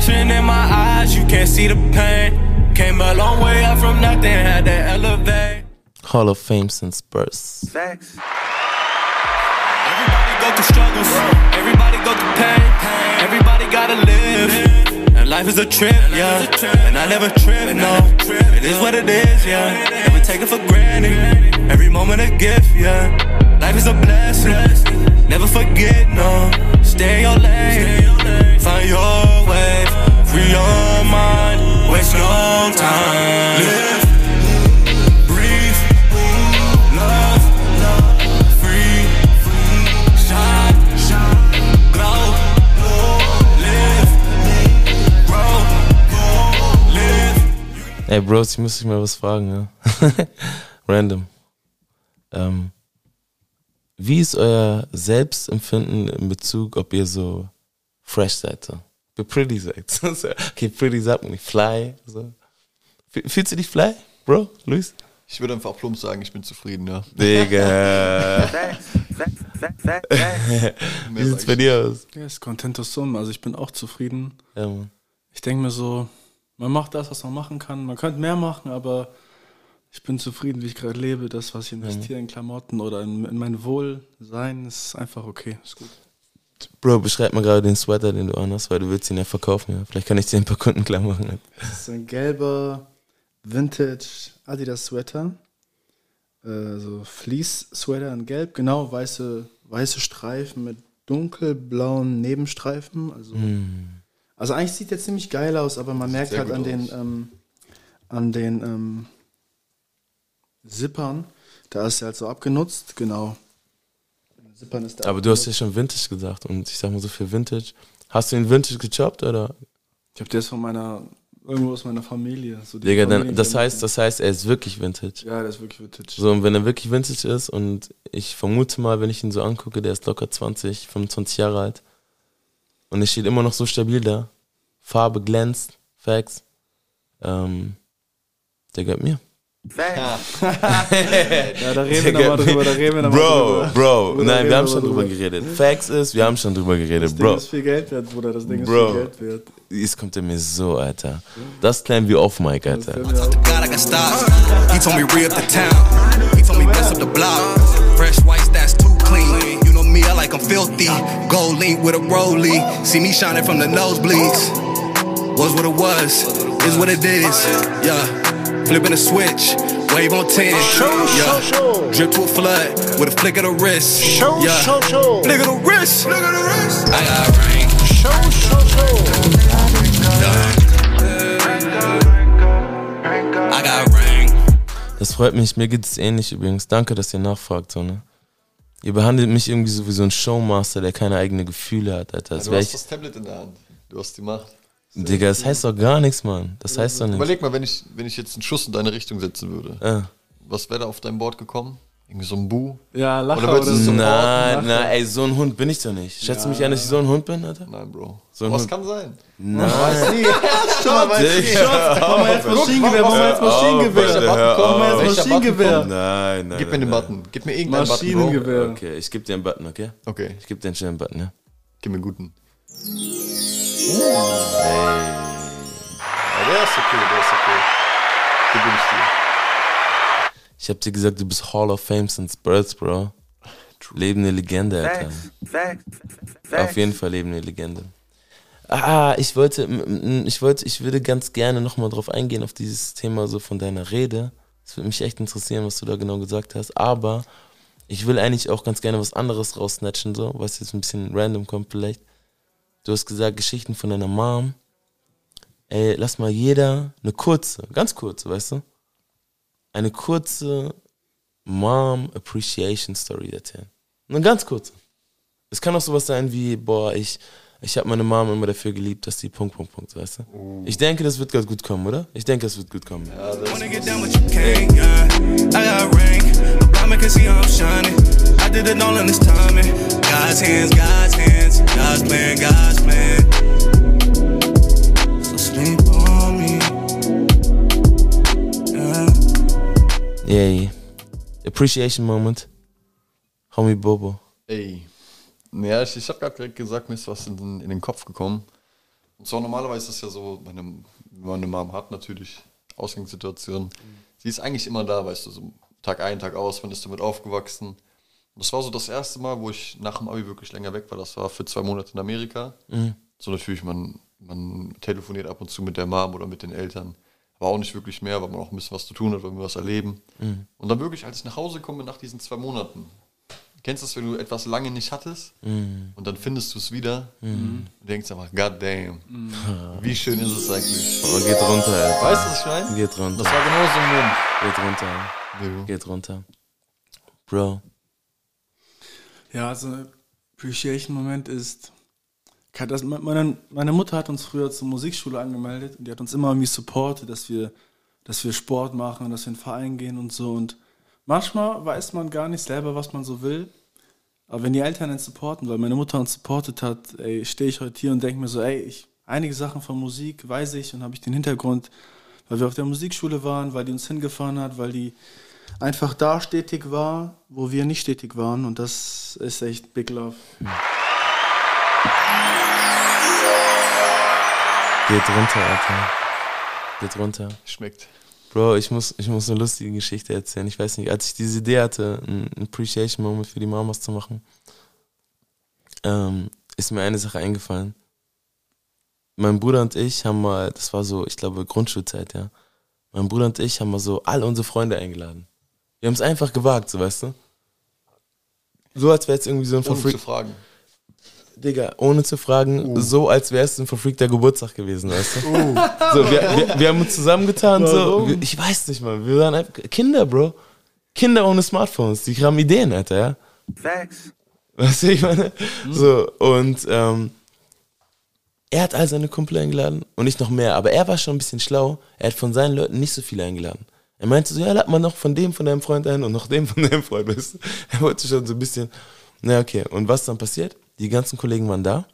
S8: Passion in my eyes, you can't see the pain. Came a long way up from nothing, had to elevate.
S2: Hall of Fame since birth.
S8: Facts. Everybody go through struggles, everybody go through pain. Everybody gotta live. And life is a trip, yeah. And I never trip, no. It is what it is, yeah. Never take it for granted. Every moment a gift, yeah. Life is a blessing. Never forget, no. Stay your lane. Find your way. Free your mind. Waste no time.
S2: Ey, Bros, ich muss dich mal was fragen, ja. Random. Ähm, wie ist euer Selbstempfinden in Bezug, ob ihr so fresh seid? So? Wie pretty seid? Okay, pretty sagt man nicht. Fly. So. Fühl- Fühlst du dich fly, Bro? Luis?
S4: Ich würde einfach plump sagen, ich bin zufrieden, ja.
S2: Digga. Wie sieht's bei
S4: ich
S2: dir aus?
S1: Ja, ist contentus sum. Also ich bin auch zufrieden.
S2: Ja, Mann.
S1: Ich denke mir so, man macht das, was man machen kann. Man könnte mehr machen, aber ich bin zufrieden, wie ich gerade lebe. Das, was ich investiere in Klamotten oder in, in mein Wohlsein, ist einfach okay. Ist gut.
S2: Bro, beschreib mal gerade den Sweater, den du anhast, weil du willst ihn ja verkaufen. Ja. Vielleicht kann ich dir ein paar Kunden klar machen.
S1: Das ist ein gelber Vintage Adidas Sweater. Äh, so Fleece-Sweater in Gelb, genau, weiße, weiße Streifen mit dunkelblauen Nebenstreifen. Also, also eigentlich sieht der ziemlich geil aus, aber man merkt halt
S4: gut
S1: an den, ähm, an den ähm, Zippern, da ist er halt so abgenutzt, genau. An den Zippern ist der
S2: Aber du hast ja schon Vintage gesagt und ich sag mal so für Vintage. Hast du ihn Vintage gechoppt oder?
S1: Ich der ist von meiner, irgendwo aus meiner Familie. So
S2: Digga, dann, das heißt, das heißt, er ist wirklich Vintage.
S1: Ja, der ist wirklich Vintage.
S2: So, und wenn er wirklich Vintage ist und ich vermute mal, wenn ich ihn so angucke, der ist locker 20, 25 Jahre alt und er steht immer noch so stabil da. Farbe glänzt, Facts. Ähm, der gehört mir.
S1: Ja, da reden wir nochmal drüber, da reden wir nochmal
S2: Bro,
S1: drüber.
S2: Bro,
S1: Bruder,
S2: nein, wir haben schon
S1: drüber.
S2: drüber geredet. Facts ist, wir haben schon drüber geredet,
S1: Das
S2: Bro.
S1: Ding ist viel Geld wert, Bruder, das Ding ist
S2: Bro.
S1: viel Geld wert.
S2: Jetzt kommt er mir so, Alter. Das klären wir off, Mike, Alter.
S8: God, I got stop. He told me re the town. He told me best up the block. Fresh whites, that's too clean. You know me, I like 'em filthy. Gold link with a rollie. See me shining from the nosebleeds. Was what it was, is what it is. Yeah. Flipping a switch, wave on 10. Yeah. Drip to a flood with a flick of the wrist.
S6: Show,
S8: Yeah.
S6: show, show.
S8: Flick of the wrist. Flick of the wrist. I got ring.
S6: Show, show, show.
S8: I got ring.
S2: Das freut mich, mir geht es ähnlich übrigens. Danke, dass ihr nachfragt, so, ne? Ihr behandelt mich irgendwie so wie so ein Showmaster, der keine eigenen Gefühle hat, Alter. Das
S4: Du
S2: wär
S4: hast
S2: ich,
S4: das Tablet in der Hand. Du hast die Macht.
S2: Digga, das heißt doch gar nichts, Mann. Das heißt doch nichts.
S4: Überleg mal, wenn ich, wenn ich jetzt einen Schuss in deine Richtung setzen würde.
S2: Ja.
S4: Was wäre da auf dein Board gekommen? Irgendwie so ein Bu?
S1: Ja, Lacher
S4: Oder du so-
S2: Nein, nein, ey, so ein Hund bin ich doch nicht. Schätzt du mich an, dass ich so ein Hund bin, Alter?
S4: Nein, Bro.
S2: So ein
S4: Was
S2: Hund.
S4: kann sein?
S2: Nein.
S1: Machen wir jetzt Maschinengewehr, machen wir jetzt Maschinengewehr. wir
S2: auf.
S1: jetzt Maschinengewehr.
S2: Nein, nein.
S4: Gib mir den. Button. Gib mir irgendeinen Button.
S1: Maschinengewehr.
S2: Okay, ich geb dir einen Button, okay?
S4: Okay,
S2: Ich geb dir einen schönen Button, ja?
S4: gib mir einen guten. Ja, der ist okay, der ist okay. Den gebe ich dir.
S2: Ich hab dir gesagt, du bist Hall of Fame since birth, Bro. Lebende Legende, Alter. Auf jeden Fall lebende Legende. Ah, ich wollte, ich wollte, ich würde ganz gerne nochmal drauf eingehen, auf dieses Thema so von deiner Rede. Das würde mich echt interessieren, was du da genau gesagt hast. Aber ich will eigentlich auch ganz gerne was anderes raussnatchen, so, was jetzt ein bisschen random kommt vielleicht. Du hast gesagt, Geschichten von deiner Mom. Ey, lass mal jeder eine kurze, ganz kurze, weißt du? Eine kurze Mom Appreciation Story erzählen. Eine ganz kurze. Es kann auch sowas sein wie, boah, ich, ich habe meine Mom immer dafür geliebt, dass sie Punkt, Punkt, Punkt, weißt du? Ich denke, das wird ganz gut kommen, oder? Ich denke, das wird gut kommen.
S8: Wanna get down, plan, God's plan. So sleep on me. Yeah.
S2: Yay. Appreciation Moment. Homie Bobo.
S4: Ey. Ja, ich, ich habe gerade direkt gesagt, mir ist was in, den- in den Kopf gekommen. Und zwar normalerweise ist es ja so, meine, meine Mom hat natürlich Ausgangssituationen. Sie ist eigentlich immer da, weißt du, so Tag ein, Tag aus, man ist damit aufgewachsen. Das war so das erste Mal, wo ich nach dem Abi wirklich länger weg war. Das war für zwei Monate in Amerika. So natürlich, man, man telefoniert ab und zu mit der Mom oder mit den Eltern. Aber auch nicht wirklich mehr, weil man auch ein bisschen was zu tun hat, weil wir was erleben. Und dann wirklich, als ich nach Hause komme nach diesen zwei Monaten, Kennst du das, wenn du etwas lange nicht hattest und dann findest du es wieder und denkst einfach, God damn, wie schön ist es eigentlich.
S2: Oh, geht runter, Alter.
S4: Weißt du, was ich meine?
S2: Geht runter.
S4: Das war genau so ein Moment.
S2: Geht runter. Geht runter. Bro.
S1: Ja, also Appreciation-Moment ist. Das, meine, meine Mutter hat uns früher zur Musikschule angemeldet und die hat uns immer irgendwie supportet, dass wir, dass wir Sport machen, dass wir in den Verein gehen und so. Und manchmal weiß man gar nicht selber, was man so will. Aber wenn die Eltern uns supporten, weil meine Mutter uns supportet hat, stehe ich heute hier und denke mir so, ey, ich, einige Sachen von Musik weiß ich und habe ich den Hintergrund, weil wir auf der Musikschule waren, weil die uns hingefahren hat, weil die einfach da stetig war, wo wir nicht stetig waren. Und das ist echt Big Love.
S2: Geht runter, Alter. Geht runter.
S4: Schmeckt.
S2: Bro, ich muss, ich muss eine lustige Geschichte erzählen. Ich weiß nicht, als ich diese Idee hatte, einen Appreciation Moment für die Mamas zu machen, ähm, ist mir eine Sache eingefallen. Mein Bruder und ich haben mal, das war so, ich glaube, Grundschulzeit, ja. Mein Bruder und ich haben mal so all unsere Freunde eingeladen. Wir haben es einfach gewagt, so weißt du. So als wäre es irgendwie so ein
S4: Ohne
S2: verfreak-
S4: zu fragen.
S2: Digga, ohne zu fragen, so als wäre es ein verfreakter Geburtstag gewesen, weißt du? So, wir, wir, wir haben uns zusammengetan, so,
S1: Warum?
S2: wir, ich weiß nicht mal, wir waren einfach Kinder, Bro. Kinder ohne Smartphones, die haben Ideen, Alter, ja?
S6: Facts.
S2: Weißt du, ich meine? So, und ähm, er hat all seine Kumpel eingeladen und nicht noch mehr, aber er war schon ein bisschen schlau. Er hat von seinen Leuten nicht so viele eingeladen. Er meinte so, ja, lad mal noch von dem von deinem Freund ein und noch dem von deinem Freund? Er wollte schon so ein bisschen, na okay. Und was dann passiert? Die ganzen Kollegen waren da.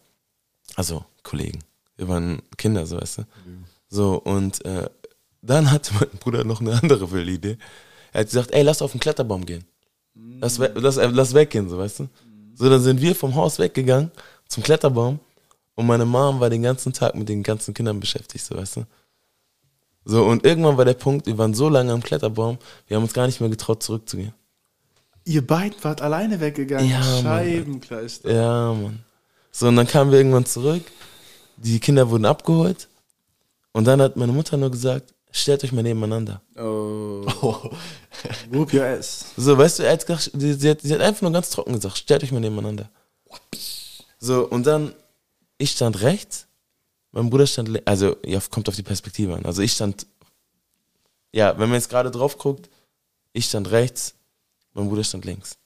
S2: Also, Kollegen. Wir waren Kinder, so weißt du. So, und äh, dann hatte mein Bruder noch eine andere wilde Idee. Er hat gesagt, ey, lass auf den Kletterbaum gehen. Lass, we lass, äh, lass weggehen, so weißt du. So, dann sind wir vom Haus weggegangen zum Kletterbaum und meine Mom war den ganzen Tag mit den ganzen Kindern beschäftigt, so weißt du. So, und irgendwann war der Punkt, wir waren so lange am Kletterbaum, wir haben uns gar nicht mehr getraut, zurückzugehen.
S1: Ihr beiden wart alleine weggegangen.
S2: Ja, Mann.
S1: Scheibenkleister.
S2: Ja, Mann. So, und dann kamen wir irgendwann zurück, die Kinder wurden abgeholt und dann hat meine Mutter nur gesagt, stellt euch mal nebeneinander.
S1: Oh. Whoop your ass.
S2: So, weißt du, sie, hat, sie hat einfach nur ganz trocken gesagt, stellt euch mal nebeneinander. So, und dann, ich stand rechts, mein Bruder stand, also, ja, kommt auf die Perspektive an. Also, ich stand, ja, wenn man jetzt gerade drauf guckt, ich stand rechts, mein Bruder stand links.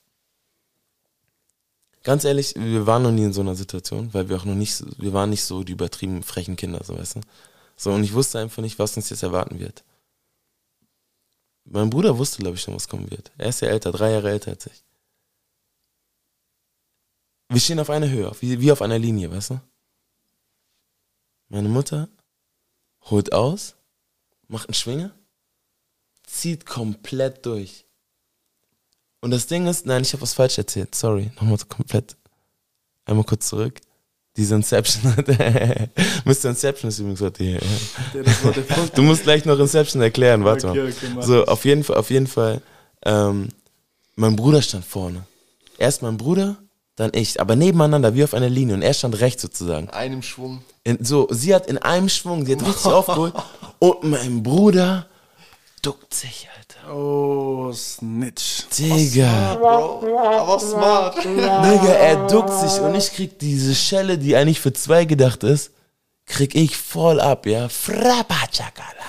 S2: Ganz ehrlich, wir waren noch nie in so einer Situation, weil wir auch noch nicht, wir waren nicht so die übertrieben frechen Kinder, so, weißt du. So, und ich wusste einfach nicht, was uns jetzt erwarten wird. Mein Bruder wusste, glaube ich, schon, was kommen wird. Er ist ja älter, drei Jahre älter als ich. Wir stehen auf einer Höhe, wie, wie auf einer Linie, weißt du? Meine Mutter holt aus, macht einen Schwinger, zieht komplett durch. Und das Ding ist, nein, ich habe was falsch erzählt. Sorry, nochmal komplett. Einmal kurz zurück. Diese Inception. Mr. Inception ist übrigens heute hier. Du musst gleich noch Inception erklären, warte mal.
S1: okay,
S2: so, auf jeden Fall, auf jeden Fall. Ähm, mein Bruder stand vorne. Erst mein Bruder, dann ich, aber nebeneinander, wie auf einer Linie. Und er stand rechts sozusagen.
S4: In einem Schwung.
S2: In, so, sie hat in einem Schwung, sie hat richtig aufgeholt. Und mein Bruder duckt sich, Alter.
S1: Oh, Snitch.
S2: Digga.
S4: Aber smart.
S2: Digga, er duckt sich und ich krieg diese Schelle, die eigentlich für zwei gedacht ist, krieg ich voll ab, ja. Frabachakala.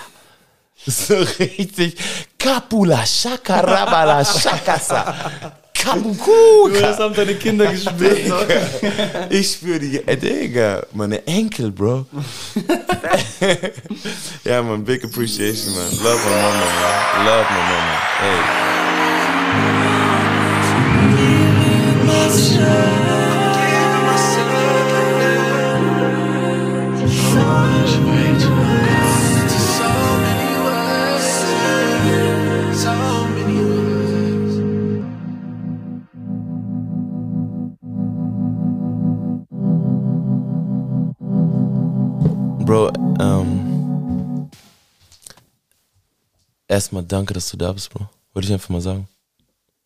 S2: So richtig. Kapula, Shakarabala, Shakasa. Kabukuka.
S1: Das haben deine Kinder gespielt.
S2: Ich spüre die, äh, Digga, meine Enkel, Bro. ja, man, big appreciation, man. Love my mama, man. Love my mama. Hey. Bro, ähm. Erstmal danke, dass du da bist, Bro. Wollte ich einfach mal sagen.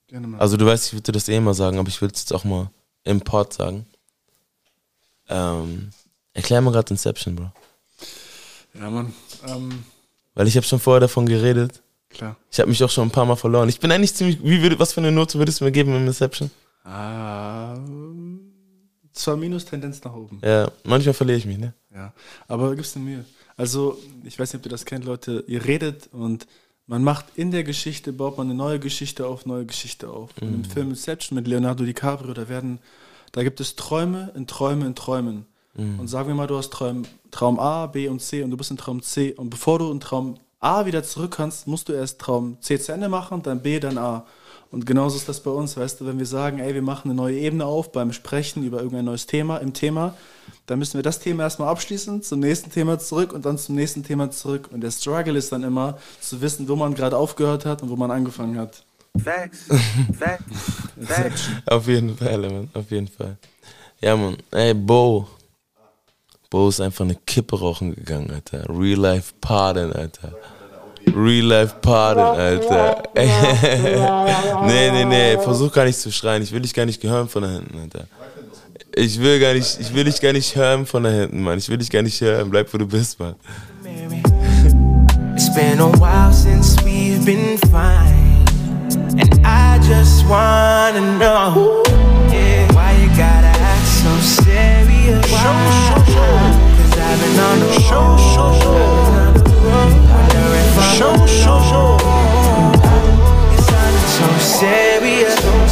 S1: Gerne mal.
S2: Also du weißt, ich würde dir das eh mal sagen, aber ich will es jetzt auch mal im Pod sagen. Ähm, erklär mal gerade Inception, Bro.
S1: ja, Mann. Ähm,
S2: Weil ich habe schon vorher davon geredet.
S1: klar.
S2: Ich habe mich auch schon ein paar Mal verloren. Ich bin eigentlich ziemlich. Wie würde, was für eine Note würdest du mir geben im Inception?
S1: Ah, zwar Minus, Tendenz nach oben.
S2: Ja, manchmal verliere ich mich, ne?
S1: Ja, aber gib's dir Mühe. Also, ich weiß nicht, ob ihr das kennt, Leute. Ihr redet und man macht in der Geschichte, baut man eine neue Geschichte auf, neue Geschichte auf. Und im Film Inception mit Leonardo DiCaprio, da werden, da gibt es Träume in Träume in Träumen. Und sagen wir mal, du hast Traum, Traum A, B und C und du bist in Traum C. Und bevor du in Traum A wieder zurück kannst, musst du erst Traum C zu Ende machen, dann B, dann A. Und genauso ist das bei uns, weißt du, wenn wir sagen, ey, wir machen eine neue Ebene auf beim Sprechen über irgendein neues Thema im Thema, dann müssen wir das Thema erstmal abschließen, zum nächsten Thema zurück und dann zum nächsten Thema zurück. Und der Struggle ist dann immer zu wissen, wo man gerade aufgehört hat und wo man angefangen hat.
S6: Facts. Facts.
S1: Inception.
S2: Auf jeden Fall, man. Auf jeden Fall. Ja, man. Ey, Bo. Bo ist einfach eine Kippe rauchen gegangen, Alter. Real Life Pardon, Alter. Real Life Pardon, Alter. nee, nee, nee. Versuch gar nicht zu schreien. Ich will dich gar nicht hören von da hinten, Alter. Ich will gar nicht, ich will dich gar nicht hören von da hinten, Mann. Ich will dich gar nicht hören. Bleib, wo du bist, Mann.
S5: It's been a while since we've been fine. And I just wanna know yeah, why you gotta act so serious. Show, show, show. Cause I've been on the show, it's sounding so serious.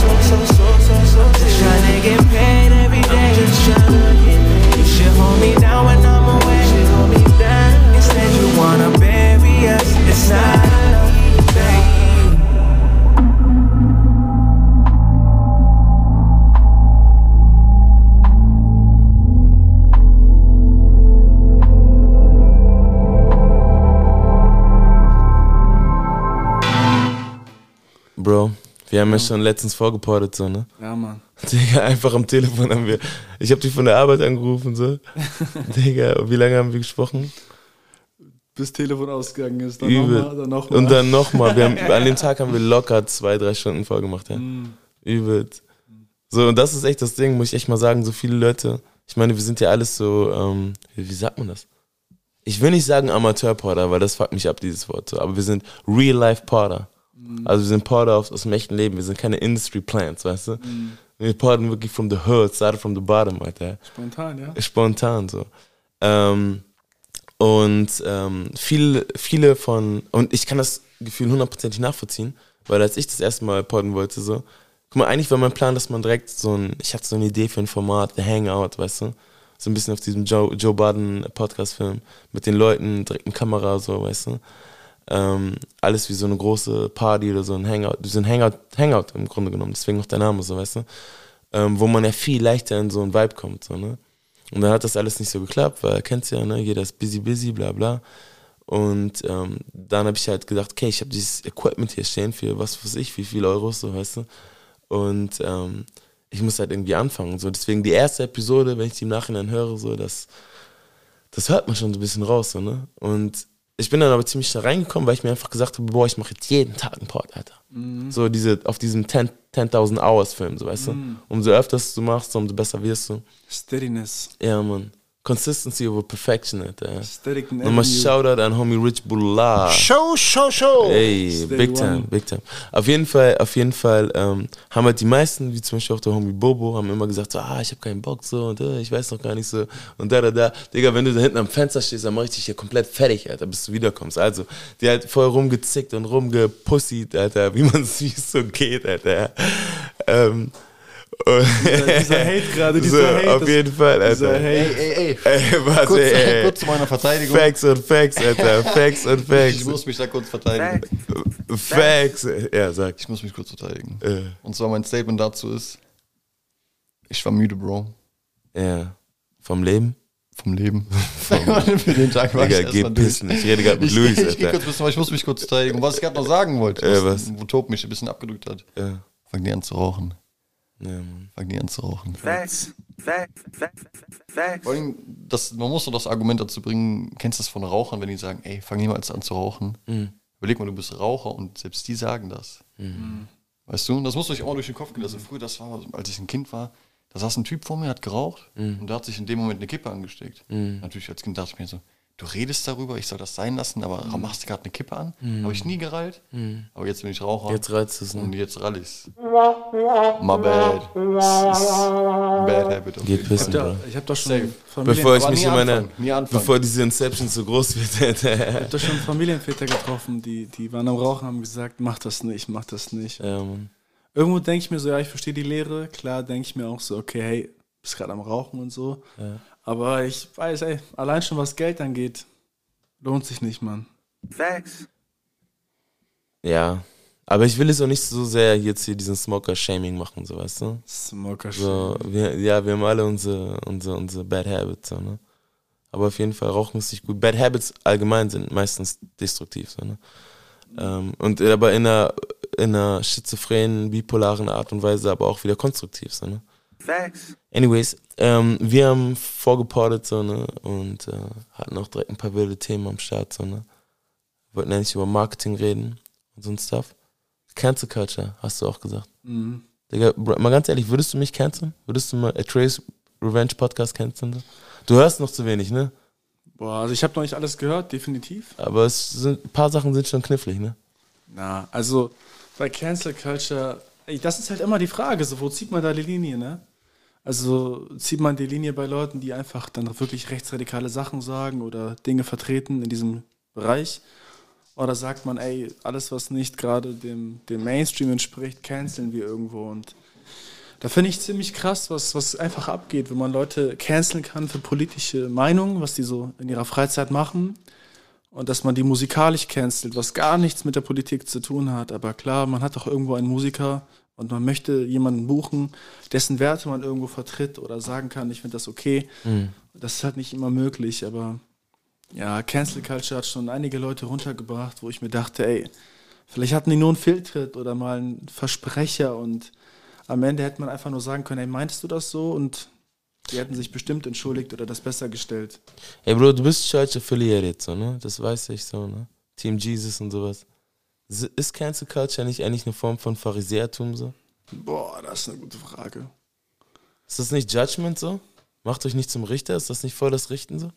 S2: Bro, wir haben ja schon letztens vorgeportet, so, ne?
S1: Ja, Mann.
S2: Digga, einfach am Telefon haben wir. Ich habe dich von der Arbeit angerufen, so. Digga, wie lange haben wir gesprochen?
S1: Bis Telefon ausgegangen ist, dann
S2: Übel.
S1: nochmal, dann nochmal.
S2: Und dann nochmal. Haben, an dem Tag haben wir locker zwei, drei Stunden vorgemacht, ja. Übel. So, und das ist echt das Ding, muss ich echt mal sagen, so viele Leute. Ich meine, wir sind ja alles so, ähm, wie, wie sagt man das? Ich will nicht sagen Amateur-Porter, weil das fuckt mich ab, dieses Wort. So. Aber wir sind Real-Life-Porter. Also wir sind Porter aus, aus dem echten Leben. Wir sind keine Industry-Plants, weißt du? Wir porten wirklich from the hood, started from the bottom, Alter.
S1: Spontan, ja.
S2: Spontan so. Ähm, und ähm, viele, viele von, und ich kann das Gefühl hundertprozentig nachvollziehen, weil als ich das erste Mal podden wollte, so, guck mal, eigentlich war mein Plan, dass man direkt so ein, ich hatte so eine Idee für ein Format, The Hangout, weißt du, so ein bisschen auf diesem Joe, Joe Budden Podcast-Film, mit den Leuten, direkt mit Kamera, so, weißt du. Ähm, alles wie so eine große Party oder so ein Hangout, so ein Hangout, Hangout im Grunde genommen, deswegen auch der Name, so, weißt du. Ähm, wo man ja viel leichter in so einen Vibe kommt, so, ne. Und dann hat das alles nicht so geklappt, weil kennst ja, ne, jeder ist busy, busy, bla bla. Und ähm, dann habe ich halt gedacht, okay, ich habe dieses Equipment hier stehen für was weiß ich, wie viele Euros, so weißt du. Und ähm, ich muss halt irgendwie anfangen. So, deswegen die erste Episode, wenn ich die im Nachhinein höre, so, das, das hört man schon so ein bisschen raus, so, ne? Und ich bin dann aber ziemlich schnell reingekommen, weil ich mir einfach gesagt habe, boah, ich mache jetzt jeden Tag einen Port, Alter. So diese, auf diesem 10 10.000 Hours Film, so weißt du. Umso öfter du machst, umso besser wirst du.
S1: Steadiness.
S2: Ja, Mann. Consistency over Perfection, Alter.
S1: Aesthetic
S2: Nochmal. Shoutout an Homie Rich Bullah.
S6: Show, show, show.
S2: Ey, big
S1: one.
S2: time, big time. Auf jeden Fall, auf jeden Fall ähm, haben halt die meisten, wie zum Beispiel auch der Homie Bobo, haben immer gesagt, so, ah, ich habe keinen Bock so und äh, ich weiß noch gar nicht so und da, da, da. Digga, wenn du da hinten am Fenster stehst, dann mach ich dich hier komplett fertig, Alter, bis du wiederkommst. Also, die hat voll rumgezickt und rumgepussied, Alter, wie man es so geht, Alter. Ähm,
S1: Dieser, dieser Hate gerade, dieser
S2: so,
S1: Hate.
S2: auf
S1: das-
S2: jeden Fall, Alter.
S1: Dieser Hate.
S4: Ey, ey, ey.
S2: Ey, warte,
S4: Kurz,
S2: ey.
S4: kurz zu meiner Verteidigung.
S2: Facts und Facts, Alter. Facts und
S4: Ich
S2: Facts.
S4: muss mich da kurz verteidigen.
S2: Facts. Ja, sag.
S4: Ich muss mich kurz verteidigen.
S2: Äh,
S4: Und zwar mein Statement dazu ist, ich war müde, Bro.
S2: ja. Vom Leben?
S4: Vom Leben. Für den Tag war
S2: Digga,
S4: ich
S2: geh
S4: erstmal durch.
S2: Ich rede gerade mit
S4: Ich,
S2: Luis,
S4: ich
S2: Alter.
S4: aber ich muss mich kurz verteidigen. Was ich gerade noch sagen wollte,
S2: Äh,
S4: was,
S2: was?
S4: wo Tob mich ein bisschen abgedrückt hat,
S2: Ja.
S4: fang die an zu rauchen.
S2: Ja.
S4: Fang die an zu rauchen.
S6: Facts. Facts. Facts. Facts.
S4: Vor allem, das, man muss doch das Argument dazu bringen, kennst du das von Rauchern, wenn die sagen, ey, fang niemals an zu rauchen.
S2: Mhm.
S4: Überleg mal, du bist Raucher und selbst die sagen das. Weißt du, das muss euch auch mal durch den Kopf gehen. Also früher, das war, als ich ein Kind war, da saß ein Typ vor mir, hat geraucht und der hat sich in dem Moment eine Kippe angesteckt. Natürlich als Kind dachte ich mir so, du redest darüber, ich soll das sein lassen, aber machst du gerade eine Kippe an? Habe ich nie gereilt. Aber jetzt bin ich Raucher.
S2: Jetzt reizt es,
S4: und
S2: ne?
S4: jetzt rall ich's. My bad. Bad habit.
S2: Geht pissen,
S4: Fall.
S1: Ja, ich habe doch schon
S4: Safe.
S1: Familien,
S2: Bevor ich mich in meiner,
S4: anfangen, nie anfangen.
S2: bevor diese Inception zu groß wird,
S1: ich
S2: Alter.
S1: hab doch schon Familienväter getroffen, die, die waren am Rauchen, haben gesagt, mach das nicht, mach das nicht.
S2: Ja, Mann.
S1: Irgendwo denke ich mir so, ja, ich verstehe die Lehre. Klar denke ich mir auch so, okay, hey, bist gerade am Rauchen und so. Aber ich weiß, ey, allein schon was Geld angeht, lohnt sich nicht, Mann.
S6: Facts.
S2: Ja. Aber ich will es auch nicht so sehr jetzt hier diesen Smoker-Shaming machen, so weißt du?
S1: Smoker
S2: So, wir, ja, wir haben alle unsere, unsere, unsere Bad Habits, so, ne? Aber auf jeden Fall, Rauchen ist nicht gut. Bad Habits allgemein sind meistens destruktiv, so, ne? Ähm, und aber in einer, in einer schizophrenen, bipolaren Art und Weise, aber auch wieder konstruktiv, so, ne?
S6: Facts.
S2: Anyways, ähm, wir haben vorgeportet, so, ne? Und äh, hatten auch direkt ein paar wilde Themen am Start, so, ne? Wollten eigentlich über Marketing reden und so ein Stuff. Cancel Culture, hast du auch gesagt.
S1: Mhm.
S2: Digga, mal ganz ehrlich, würdest du mich canceln? Würdest du mal Atreus Revenge Podcast canceln? Du hörst noch zu wenig, ne?
S1: Boah, also ich habe noch nicht alles gehört, definitiv.
S2: Aber es sind, ein paar Sachen sind schon knifflig, ne?
S1: Na, also bei Cancel Culture, ey, das ist halt immer die Frage, so, wo zieht man da die Linie, ne? Also zieht man die Linie bei Leuten, die einfach dann wirklich rechtsradikale Sachen sagen oder Dinge vertreten in diesem Bereich? Oder sagt man, ey, alles, was nicht gerade dem, dem Mainstream entspricht, canceln wir irgendwo? Und da finde ich ziemlich krass, was, was einfach abgeht, wenn man Leute canceln kann für politische Meinungen, was die so in ihrer Freizeit machen. Und dass man die musikalisch cancelt, was gar nichts mit der Politik zu tun hat. Aber klar, man hat doch irgendwo einen Musiker und man möchte jemanden buchen, dessen Werte man irgendwo vertritt oder sagen kann, ich finde das okay. Das ist halt nicht immer möglich, aber ja, Cancel Culture hat schon einige Leute runtergebracht, wo ich mir dachte, ey, vielleicht hatten die nur einen Fehltritt oder mal einen Versprecher und am Ende hätte man einfach nur sagen können, ey, meintest du das so? Und die hätten sich bestimmt entschuldigt oder das besser gestellt.
S2: Ey, Bro, du bist Church affiliated, so, ne? Das weiß ich so, ne? Team Jesus und sowas. Ist Cancel Culture nicht eigentlich eine Form von Pharisäertum so?
S1: Boah, das ist eine gute Frage.
S2: Ist das nicht Judgment so? Macht euch nicht zum Richter? Ist das nicht voll das Richten so?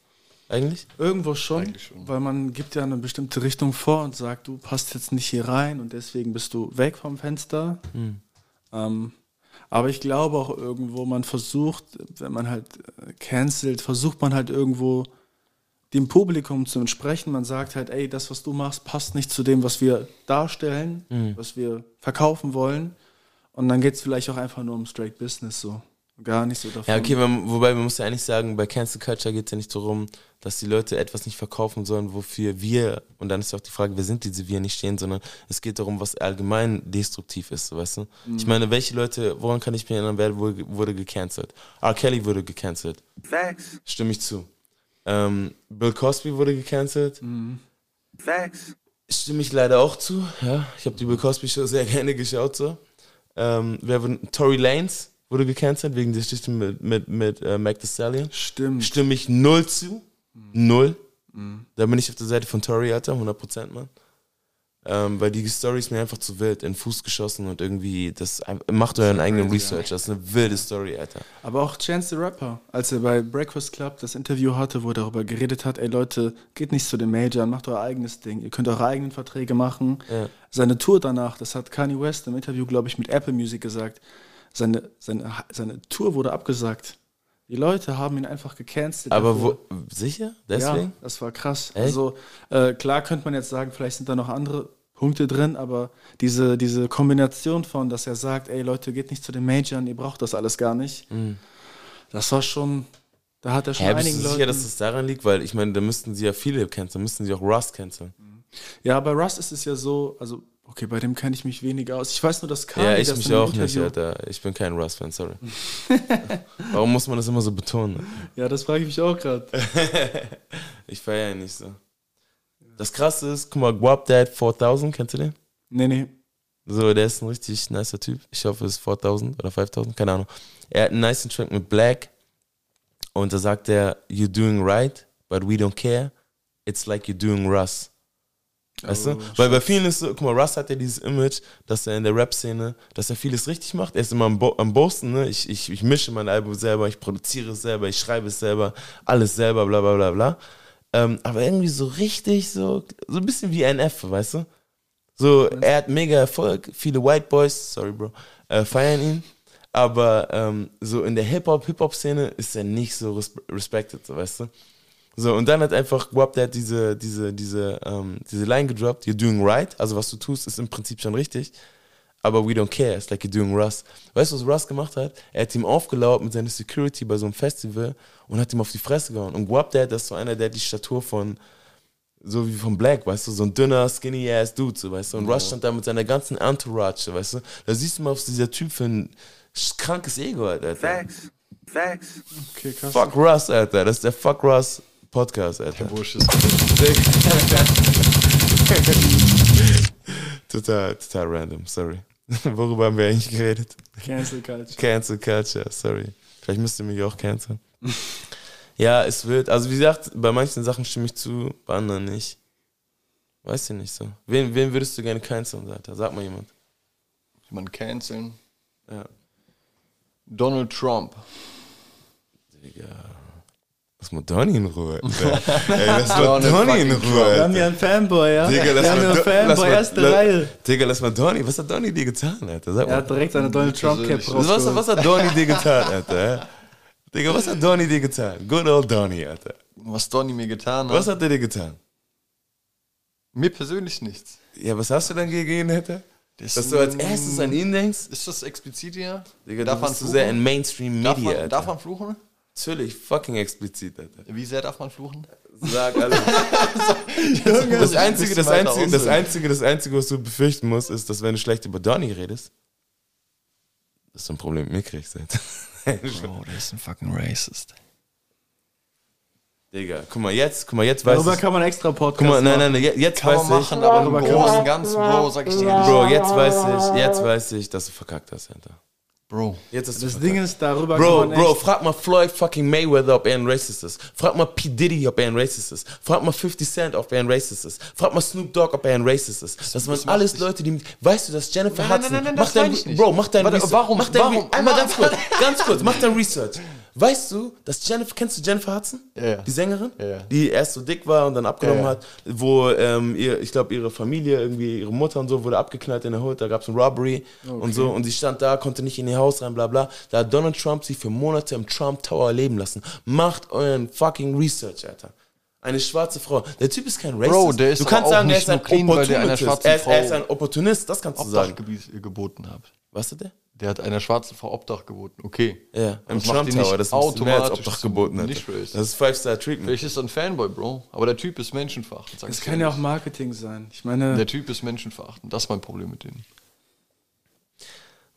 S2: Eigentlich?
S1: Irgendwo schon,
S4: Eigentlich schon.
S1: weil man gibt ja eine bestimmte Richtung vor und sagt, du passt jetzt nicht hier rein und deswegen bist du weg vom Fenster. Ähm, aber ich glaube auch irgendwo, man versucht, wenn man halt äh, cancelt, versucht man halt irgendwo dem Publikum zu entsprechen. Man sagt halt, ey, das, was du machst, passt nicht zu dem, was wir darstellen, was wir verkaufen wollen. Und dann geht es vielleicht auch einfach nur um Straight Business so. Gar nicht so davon.
S2: Ja, okay, man, wobei man muss ja eigentlich sagen, bei Cancel Culture geht es ja nicht darum, dass die Leute etwas nicht verkaufen sollen, wofür wir, und dann ist ja auch die Frage, wer sind diese wir nicht stehen, sondern es geht darum, was allgemein destruktiv ist, weißt du? Ich meine, welche Leute, woran kann ich mich erinnern, wer wurde, wurde gecancelt? R. Kelly wurde gecancelt,
S6: Facts.
S2: stimme ich zu. Ähm, Bill Cosby wurde gecancelt,
S6: Facts.
S2: stimme ich leider auch zu, ja. Ich habe die Bill Cosby Show sehr gerne geschaut, so. Ähm, wer wurde, Tory Lanez wurde gecancelt wegen der Geschichte mit, mit, mit äh, Mac Thee Stallion.
S1: Stimmt.
S2: Stimme ich null zu. Null. Da bin ich auf der Seite von Tory, Alter, 100%, Mann. Ähm, weil die Story ist mir einfach zu wild, in den Fuß geschossen und irgendwie, das macht euren eigenen Research. Das ist eine wilde Story, Alter.
S1: Aber auch Chance the Rapper, als er bei Breakfast Club das Interview hatte, wo er darüber geredet hat, ey Leute, geht nicht zu den Major, macht euer eigenes Ding. Ihr könnt eure eigenen Verträge machen.
S2: Ja.
S1: Seine Tour danach, das hat Kanye West im Interview, glaube ich, mit Apple Music gesagt, seine, seine, seine Tour wurde abgesagt. Die Leute haben ihn einfach gecancelt.
S2: Aber
S1: dafür.
S2: wo, sicher?
S1: Ja,
S2: Deswegen?
S1: das war krass.
S2: Echt?
S1: Also äh, klar könnte man jetzt sagen, vielleicht sind da noch andere Punkte drin, aber diese, diese Kombination von, dass er sagt, ey Leute, geht nicht zu den Majors, ihr braucht das alles gar nicht. Das war schon, da hat er schon
S2: bist
S1: einigen
S2: du sicher,
S1: Leuten.
S2: dass es daran liegt? Weil ich meine, da müssten sie ja viele canceln, müssten sie auch Rust canceln.
S1: ja, bei Russ ist es ja so, also okay, bei dem kenne ich mich weniger aus. Ich weiß nur, dass Kanye
S2: Ja, ich
S1: das
S2: mich auch nicht,
S1: Interview-
S2: Alter. Ich bin kein Rust-Fan, sorry. Warum muss man das immer so betonen?
S1: Ja, das frage ich mich auch gerade.
S2: Ich feiere ihn nicht so. Das krasse ist, guck mal, Guap Dad 4000, kennst du den?
S1: Nee, nee.
S2: So, der ist ein richtig nicer Typ. Ich hoffe, es ist 4000 oder 5000, keine Ahnung. Er hat einen nice Track mit Black und da sagt er, you're doing right, but we don't care. It's like you're doing Russ. Weißt
S1: Oh,
S2: du? Weil bei vielen ist so, guck mal, Russ hat ja dieses Image, dass er in der Rap-Szene, dass er vieles richtig macht. Er ist immer am, Bo am Boasten, ne? Ich, ich, ich mische mein Album selber, ich produziere es selber, ich schreibe es selber, alles selber, bla bla bla bla. Ähm, aber irgendwie so richtig, so, so ein bisschen wie NF, weißt du? So, er hat mega Erfolg, viele White Boys, sorry Bro, äh, feiern ihn. Aber ähm, so in der Hip-Hop, Hip-Hop-Szene ist er nicht so res respected, so, weißt du? So, und dann hat einfach Guap, der hat diese, diese, diese, ähm, diese Line gedroppt, you're doing right, also was du tust, ist im Prinzip schon richtig, aber we don't care, it's like you're doing Russ. Weißt du, was Russ gemacht hat? Er hat ihm aufgelauert mit seiner Security bei so einem Festival und hat ihm auf die Fresse gehauen. Und Guap, der, das ist so einer, der hat die Statur von, so wie von Black, weißt du, so ein dünner, skinny ass Dude, so, weißt du. Und Russ stand da mit seiner ganzen Entourage, weißt du. Da siehst du mal, was dieser Typ für ein krankes Ego hat, Alter.
S6: Facts. Facts.
S1: Okay, krass.
S2: Fuck Russ, Alter. Das ist der Fuck Russ Podcast, Alter.
S4: Busch ist
S2: total, total random, sorry. Worüber haben wir eigentlich geredet?
S1: Cancel Culture.
S2: Cancel Culture, sorry. Vielleicht müsst ihr mich auch canceln. ja, es wird, also wie gesagt, bei manchen Sachen stimme ich zu, bei anderen nicht. Weiß ich nicht so. Wen, wen würdest du gerne canceln, Alter? Sag mal jemand.
S4: man canceln.
S2: Ja.
S4: Donald Trump.
S2: Digga. Lass mal Donny in Ruhe. Alter. Ey, lass mal Donny in Ruhe.
S1: Wir haben hier einen Fanboy, ja?
S2: Digga, lass
S1: Wir haben
S2: mal
S1: hier einen Fanboy, erste
S2: la-
S1: Reihe.
S2: Digga, lass mal Donny. Was hat Donny dir getan, Alter? Sag
S1: Er
S2: mal.
S1: hat direkt seine Donald Trump Cap
S4: persönlich.
S2: Was, was hat Donny dir getan, Alter? Digga, was hat Donny dir getan? Good old Donny, Alter.
S4: Was Donny mir getan hat.
S2: Was hat er dir getan?
S4: Mir persönlich nichts.
S2: Ja, was hast du dann gegen ihn, Alter?
S4: Das
S2: Dass du als erstes an ihn denkst?
S4: Ist das explizit hier?
S2: Digga,
S4: darf
S2: du
S4: man
S2: bist zu sehr in Mainstream
S4: darf
S2: Media,
S4: man,
S2: Alter.
S4: darf man fluchen?
S2: Natürlich, fucking explizit, Alter.
S4: Wie sehr darf man fluchen?
S2: Sag alles. das, einzige, das, einzige, das, einzige, das Einzige, was du befürchten musst, ist, dass wenn du schlecht über Donny redest, dass du ein Problem mit mir kriegst, Alter.
S4: Bro, der ist ein fucking Racist.
S2: Digga, guck mal, jetzt, guck mal, jetzt weiß
S1: Darüber
S2: ich.
S1: kann man extra Podcast
S2: Guck mal, nein, nein,
S1: machen.
S2: nein, jetzt
S4: Kann
S2: weiß
S4: man
S2: ich.
S4: machen, aber im Großen und Ganzen, Bro, sag ich dir ehrlich.
S2: Bro, jetzt weiß ich, jetzt weiß ich, dass du verkackt hast, Alter.
S4: Bro.
S2: Jetzt du
S1: Das
S2: verkackt.
S1: Ding ist, darüber
S2: Bro,
S1: kann man
S2: Bro,
S1: echt...
S2: frag mal Floyd fucking Mayweather, ob er ein Racist ist. Frag mal P. Diddy, ob er ein Racist ist. Frag mal 50 Cent, ob er ein Racist ist. Frag mal Snoop Dogg, ob er ein Racist ist. Das, waren
S4: macht
S2: alles
S4: dich-
S2: Leute, die. Weißt du, dass Jennifer
S4: Nein, nein,
S2: Hudson.
S4: nein, nein,
S2: mach
S4: das
S2: dein,
S4: ich nicht.
S2: Bro, mach dein
S4: Warte,
S2: Research.
S4: warum-
S2: Mach dein
S4: warum-
S2: Re- Einmal ganz kurz, ganz kurz, mach dein Research. Weißt du, dass Jennifer, kennst du Jennifer Hudson?
S4: Ja, ja.
S2: Die Sängerin?
S4: Ja.
S2: Die erst so dick war und dann abgenommen hat, wo ähm, ihr, ich glaube, ihre Familie, irgendwie ihre Mutter und so, wurde abgeknallt in der Hood, da gab es ein Robbery und so und sie stand da, konnte nicht in ihr Haus rein, bla bla. Da hat Donald Trump sie für Monate im Trump Tower leben lassen. Macht euren fucking Research, Alter. Eine schwarze Frau. Der Typ ist kein Racist.
S4: Bro, der ist
S2: du kannst sagen, er ist ein
S4: clean,
S2: Opportunist. Er ist, er ist ein Opportunist, das kannst du
S4: Obdach
S2: sagen.
S4: gebiet- geboten hat.
S2: Was hat der?
S4: Der hat einer schwarzen Frau Obdach geboten. Okay.
S2: Ja, im
S4: Das macht
S2: Trump Tower, das ist ein bisschen mehr als
S4: automatisch
S2: Obdach geboten hat. Das ist Five-Star-Treatment.
S4: Vielleicht ist er ein Fanboy, Bro. Aber der Typ ist menschenverachtend.
S1: Das kann ja auch. Marketing sein. Ich meine,
S4: Der Typ ist menschenverachtend. Das ist mein Problem mit denen.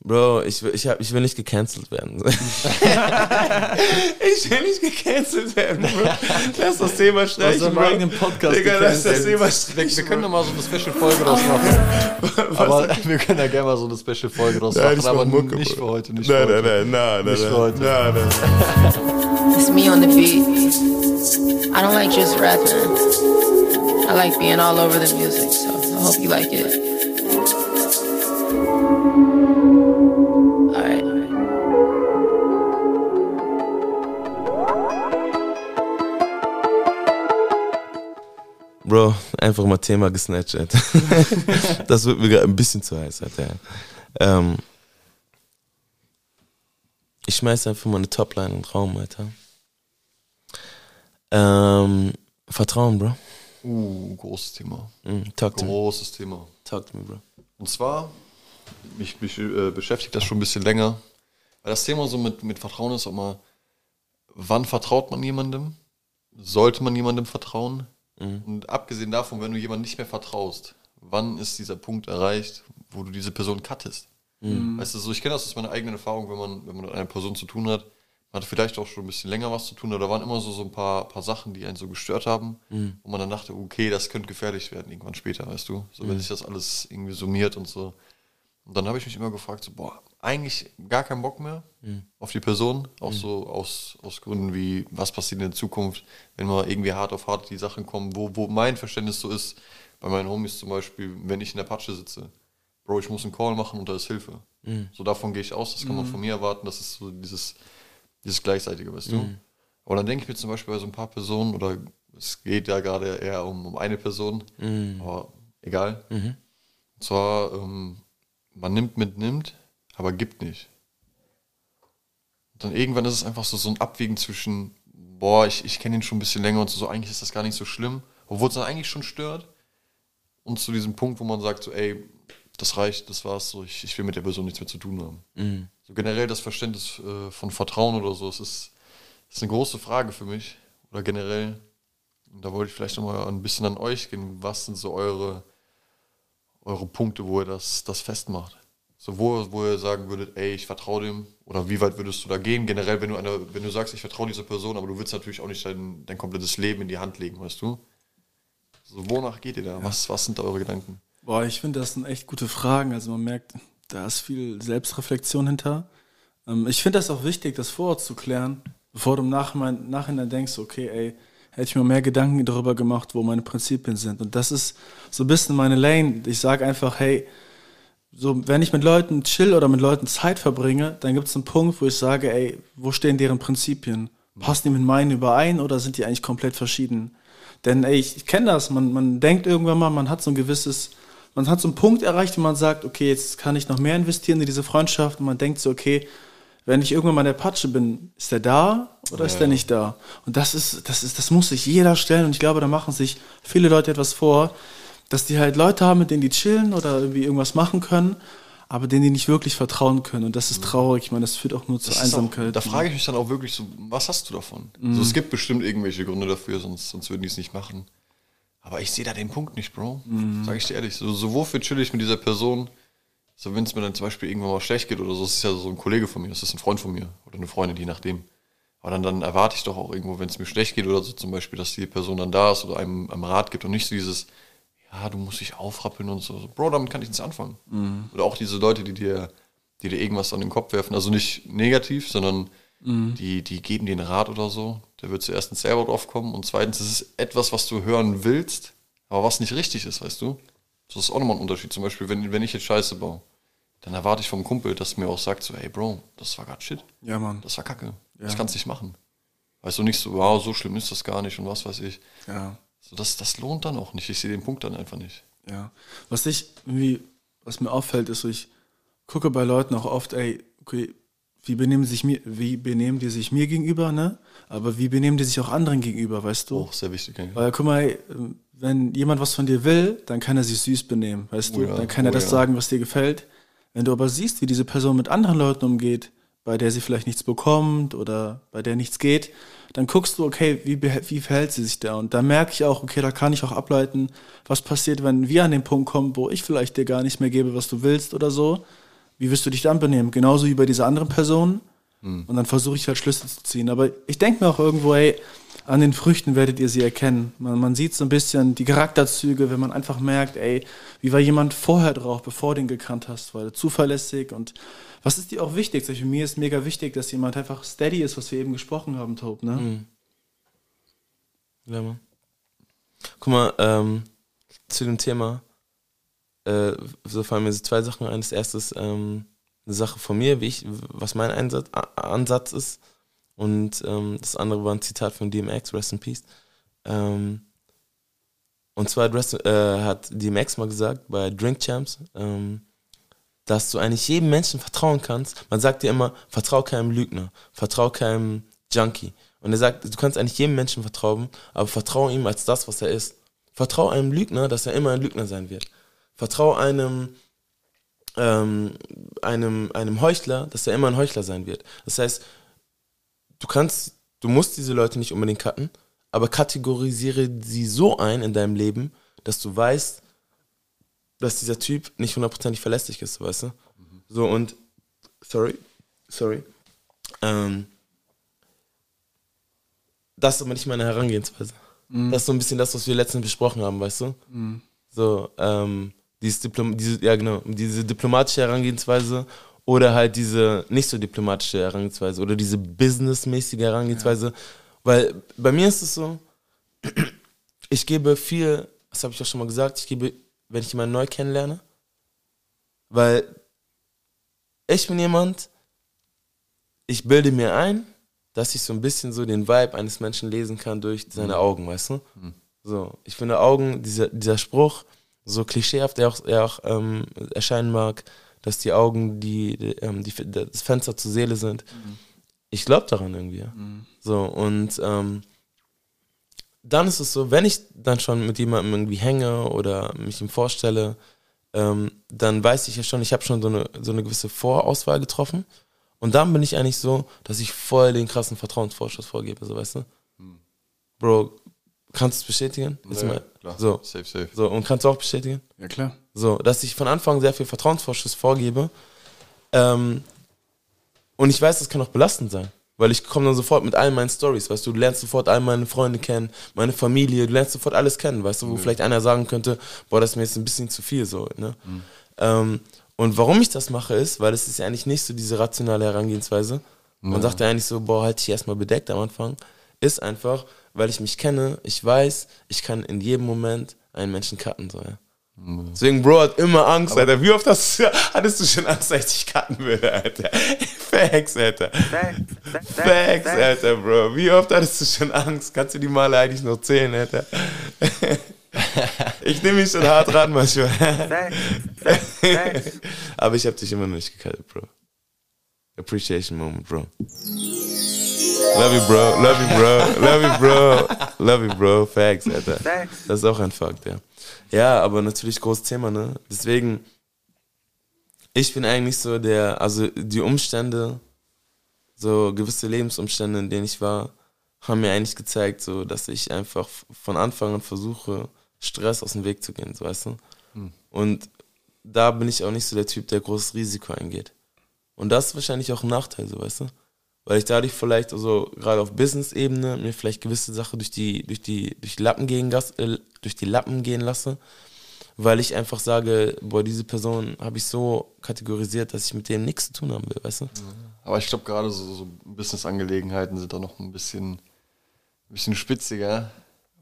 S2: Bro, ich will, ich, hab, ich will nicht gecancelt werden. ich will nicht gecancelt werden, Bro. Lass das Thema streichen, Bro.
S1: eigenen Podcast
S2: Digga, lass das. Thema
S4: Wir,
S2: streichen.
S4: wir können doch mal so eine Special-Folge draus machen. aber wir können ja gerne mal so eine Special-Folge draus
S2: Nein,
S4: machen, aber
S2: Mucke,
S4: nicht für heute. Nicht
S2: Nein,
S4: für
S2: nein,
S4: heute.
S2: nein, nein, nein,
S4: Nicht für heute.
S2: nein, nein.
S9: It's me on the beat. I don't like just rapping. I like being all over the music, so I hope you like it.
S2: Bro, einfach mal Thema gesnatcht. Das wird mir gerade ein bisschen zu heiß, Alter. Ähm, ich schmeiß einfach mal eine Topline in den Raum, Alter. Ähm, Vertrauen, Bro.
S4: Uh, großes Thema.
S2: Mm, talk to me.
S4: Großes Thema.
S2: Talk to me, Bro.
S4: Und zwar, mich, mich äh, beschäftigt das schon ein bisschen länger. Weil das Thema so mit, mit Vertrauen ist auch mal, wann vertraut man jemandem? Sollte man jemandem vertrauen? Und abgesehen davon, wenn du jemandem nicht mehr vertraust, wann ist dieser Punkt erreicht, wo du diese Person cuttest? Weißt du, so ich kenne das aus meiner eigenen Erfahrung, wenn man, wenn man mit einer Person zu tun hat, man hat vielleicht auch schon ein bisschen länger was zu tun, oder da waren immer so, so ein paar, paar Sachen, die einen so gestört haben, wo man dann dachte, okay, das könnte gefährlich werden irgendwann später, weißt du? So, wenn sich das alles irgendwie summiert und so. Und dann habe ich mich immer gefragt, so, boah, eigentlich gar keinen Bock mehr auf die Person, auch so aus, aus Gründen wie, was passiert in der Zukunft, wenn mal irgendwie hart auf hart die Sachen kommen, wo, wo mein Verständnis so ist, bei meinen Homies zum Beispiel, wenn ich in der Patsche sitze, Bro, ich muss einen Call machen und da ist Hilfe. So davon gehe ich aus, das kann man von mir erwarten, das ist so dieses, dieses Gleichzeitige, weißt du? Aber dann denke ich mir zum Beispiel bei so ein paar Personen, oder es geht ja gerade eher um, um eine Person, aber egal. Und zwar, ähm, man nimmt mit, nimmt, aber gibt nicht. Und dann irgendwann ist es einfach so, so ein Abwägen zwischen, boah, ich, ich kenne ihn schon ein bisschen länger und so, so, eigentlich ist das gar nicht so schlimm, obwohl es dann eigentlich schon stört. Und zu diesem Punkt, wo man sagt, so, ey, das reicht, das war's, so, ich, ich will mit der Person nichts mehr zu tun haben. So generell das Verständnis äh, von Vertrauen oder so, es ist, das ist eine große Frage für mich. Oder generell. Da wollte ich vielleicht nochmal ein bisschen an euch gehen. Was sind so eure, eure Punkte, wo ihr das, das festmacht? So, wo, wo ihr sagen würdet, ey, ich vertraue dem, oder wie weit würdest du da gehen? Generell, wenn du eine, wenn du sagst, ich vertraue dieser Person, aber du willst natürlich auch nicht dein, dein komplettes Leben in die Hand legen, weißt du? So, wonach geht ihr da? Was, was sind da eure Gedanken?
S1: Boah, ich finde, das sind echt gute Fragen. Also man merkt, da ist viel Selbstreflexion hinter. Ähm, ich finde das auch wichtig, das vorher zu klären, bevor du im Nachhinein, Nachhinein denkst, okay, ey, hätte ich mir mehr Gedanken darüber gemacht, wo meine Prinzipien sind. Und das ist so ein bisschen meine Lane. Ich sage einfach, hey, so, wenn ich mit Leuten chill oder mit Leuten Zeit verbringe, dann gibt es einen Punkt, wo ich sage, ey, wo stehen deren Prinzipien? Passen die mit meinen überein oder sind die eigentlich komplett verschieden? Denn ey, ich, ich kenne das, man, man denkt irgendwann mal, man hat so ein gewisses, man hat so einen Punkt erreicht, wo man sagt, okay, jetzt kann ich noch mehr investieren in diese Freundschaft und man denkt so, okay, wenn ich irgendwann mal in der Patsche bin, ist der da oder ist der nicht da? Und das ist, das ist, das muss sich jeder stellen und ich glaube, da machen sich viele Leute etwas vor, dass die halt Leute haben, mit denen die chillen oder irgendwie irgendwas machen können, aber denen die nicht wirklich vertrauen können. Und das ist traurig. Ich meine, das führt auch nur zur
S4: Das
S1: Einsamkeit.
S4: Auch, da frage ich mich dann auch wirklich so, was hast du davon? So, es gibt bestimmt irgendwelche Gründe dafür, sonst, sonst würden die es nicht machen. Aber ich sehe da den Punkt nicht, Bro. Sag ich dir ehrlich. So, so wofür chill ich mit dieser Person? So, wenn es mir dann zum Beispiel irgendwann mal schlecht geht oder so, das ist ja so ein Kollege von mir, das ist ein Freund von mir oder eine Freundin, je nachdem. Aber dann, dann erwarte ich doch auch irgendwo, wenn es mir schlecht geht oder so zum Beispiel, dass die Person dann da ist oder einem, einem Rat gibt und nicht so dieses, ja, du musst dich aufrappeln und so. Bro, damit kann ich nichts anfangen. Oder auch diese Leute, die dir, die dir irgendwas an den Kopf werfen. Also nicht negativ, sondern die, die geben dir einen Rat oder so. Da wird zuerst erstens selber drauf kommen und zweitens ist es etwas, was du hören willst, aber was nicht richtig ist, weißt du? Das ist auch nochmal ein Unterschied. Zum Beispiel, wenn, wenn ich jetzt Scheiße baue, dann erwarte ich vom Kumpel, dass mir auch sagt, so, hey Bro, das war gerade Shit.
S1: ja, Mann.
S4: Das war Kacke. Das kannst du nicht machen. Weißt du, nicht so, wow, so schlimm ist das gar nicht und was weiß ich.
S1: Ja.
S4: So, das, das lohnt dann auch nicht. Ich sehe den Punkt dann einfach nicht.
S1: Ja. Was ich irgendwie, was mir auffällt, ist ich gucke bei Leuten auch oft, ey, okay, wie benehmen sich mir, wie benehmen die sich mir gegenüber, ne? Aber wie benehmen die sich auch anderen gegenüber, weißt du?
S4: Auch sehr wichtig. Ja.
S1: Weil guck mal, ey, wenn jemand was von dir will, dann kann er sich süß benehmen, weißt
S4: Oh
S1: du?
S4: ja,
S1: Dann kann er
S4: oh
S1: das
S4: ja.
S1: sagen, was dir gefällt. Wenn du aber siehst, wie diese Person mit anderen Leuten umgeht, bei der sie vielleicht nichts bekommt oder bei der nichts geht, dann guckst du, okay, wie, wie verhält sie sich da? Und da merke ich auch, okay, da kann ich auch ableiten, was passiert, wenn wir an den Punkt kommen, wo ich vielleicht dir gar nicht mehr gebe, was du willst oder so. Wie wirst du dich dann benehmen? Genauso wie bei dieser anderen Person. Und dann versuche ich halt Schlüsse zu ziehen. Aber ich denke mir auch irgendwo, ey, an den Früchten werdet ihr sie erkennen. Man, man sieht so ein bisschen die Charakterzüge, wenn man einfach merkt, ey, wie war jemand vorher drauf, bevor du ihn gekannt hast, war er zuverlässig und was ist dir auch wichtig? Zum Beispiel mir ist mega wichtig, dass jemand einfach steady ist, was wir eben gesprochen haben, Tob, ne?
S2: Ja, Mann. Guck mal, ähm, zu dem Thema äh, so fallen mir so zwei Sachen ein. Das erste ist ähm, eine Sache von mir, wie ich, was mein Einsatz, Ansatz ist. Und ähm, das andere war ein Zitat von DMX, Rest in Peace. Ähm, und zwar äh, hat DMX mal gesagt bei Drink Champs, ähm, dass du eigentlich jedem Menschen vertrauen kannst. Man sagt dir immer, vertrau keinem Lügner, vertrau keinem Junkie. Und er sagt, du kannst eigentlich jedem Menschen vertrauen, aber vertrau ihm als das, was er ist. Vertrau einem Lügner, dass er immer ein Lügner sein wird. Vertrau einem, ähm, einem, einem Heuchler, dass er immer ein Heuchler sein wird. Das heißt, du kannst, du musst diese Leute nicht unbedingt cutten, aber kategorisiere sie so ein in deinem Leben, dass du weißt, dass dieser Typ nicht hundertprozentig verlässlich ist, weißt du? So und, sorry, sorry, ähm, das ist aber nicht meine Herangehensweise.
S1: Mhm.
S2: Das ist so ein bisschen das, was wir letztens besprochen haben, weißt du?
S1: Mhm.
S2: So, ähm, dieses Diplom diese, ja genau, diese diplomatische Herangehensweise oder halt diese nicht so diplomatische Herangehensweise oder diese businessmäßige Herangehensweise. Weil bei mir ist es so, ich gebe viel, das habe ich auch schon mal gesagt, ich gebe, wenn ich jemanden neu kennenlerne, weil ich bin jemand, ich bilde mir ein, dass ich so ein bisschen so den Vibe eines Menschen lesen kann durch seine Augen, weißt du? So, ich finde Augen, dieser, dieser Spruch, so klischeehaft er auch, er auch ähm, erscheinen mag, dass die Augen die, die, ähm, die, das Fenster zur Seele sind. Ich glaube daran irgendwie. ja. So, und ähm, dann ist es so, wenn ich dann schon mit jemandem irgendwie hänge oder mich ihm vorstelle, ähm, dann weiß ich ja schon, ich habe schon so eine, so eine gewisse Vorauswahl getroffen. Und dann bin ich eigentlich so, dass ich voll den krassen Vertrauensvorschuss vorgebe, so weißt du? Bro, kannst du es bestätigen? Jetzt
S4: Ja,
S2: mal.
S4: klar.
S2: So.
S4: Safe, safe.
S2: So, und kannst du auch bestätigen?
S1: Ja, klar.
S2: So, dass ich von Anfang sehr viel Vertrauensvorschuss vorgebe. Ähm, und ich weiß, das kann auch belastend sein. Weil ich komme dann sofort mit all meinen Stories, weißt du, du lernst sofort all meine Freunde kennen, meine Familie, du lernst sofort alles kennen, weißt du, wo vielleicht einer sagen könnte, boah, das ist mir jetzt ein bisschen zu viel so, ne? Ähm, und warum ich das mache, ist, weil es ist ja eigentlich nicht so diese rationale Herangehensweise. Man sagt ja eigentlich so, boah, halt dich erstmal bedeckt am Anfang. Ist einfach, weil ich mich kenne, ich weiß, ich kann in jedem Moment einen Menschen cutten, so, ja. Deswegen, Bro hat immer Angst, Alter. Wie oft hast du, hattest du schon Angst, dass ich dich cutten würde, Alter? Facts, Alter. Facts, Alter, Bro. Wie oft hattest du schon Angst? Kannst du die Male eigentlich noch zählen, Alter? ich nehme mich schon hart ran manchmal. Aber ich hab dich immer noch nicht gecuttet, Bro. Appreciation Moment, Bro. Love you, Bro. Love you, Bro. Love you, Bro. Love you, Bro. Facts, Alter.
S6: Facts.
S2: Das ist auch ein Fakt, ja. Ja, aber natürlich großes Thema, ne? Deswegen, ich bin eigentlich so der, also die Umstände, so gewisse Lebensumstände, in denen ich war, haben mir eigentlich gezeigt, so, dass ich einfach von Anfang an versuche, Stress aus dem Weg zu gehen, so, weißt du?
S4: Hm.
S2: Und da bin ich auch nicht so der Typ, der großes Risiko eingeht. Und das ist wahrscheinlich auch ein Nachteil, so, weißt du? Weil ich dadurch vielleicht, also gerade auf Business-Ebene, mir vielleicht gewisse Sachen durch die, durch die, durch die Lappen gehen, äh, durch die Lappen gehen lasse, weil ich einfach sage, boah, diese Person habe ich so kategorisiert, dass ich mit dem nichts zu tun haben will, weißt du?
S4: Aber ich glaube, gerade so, so Business-Angelegenheiten sind da noch ein bisschen, ein bisschen spitziger.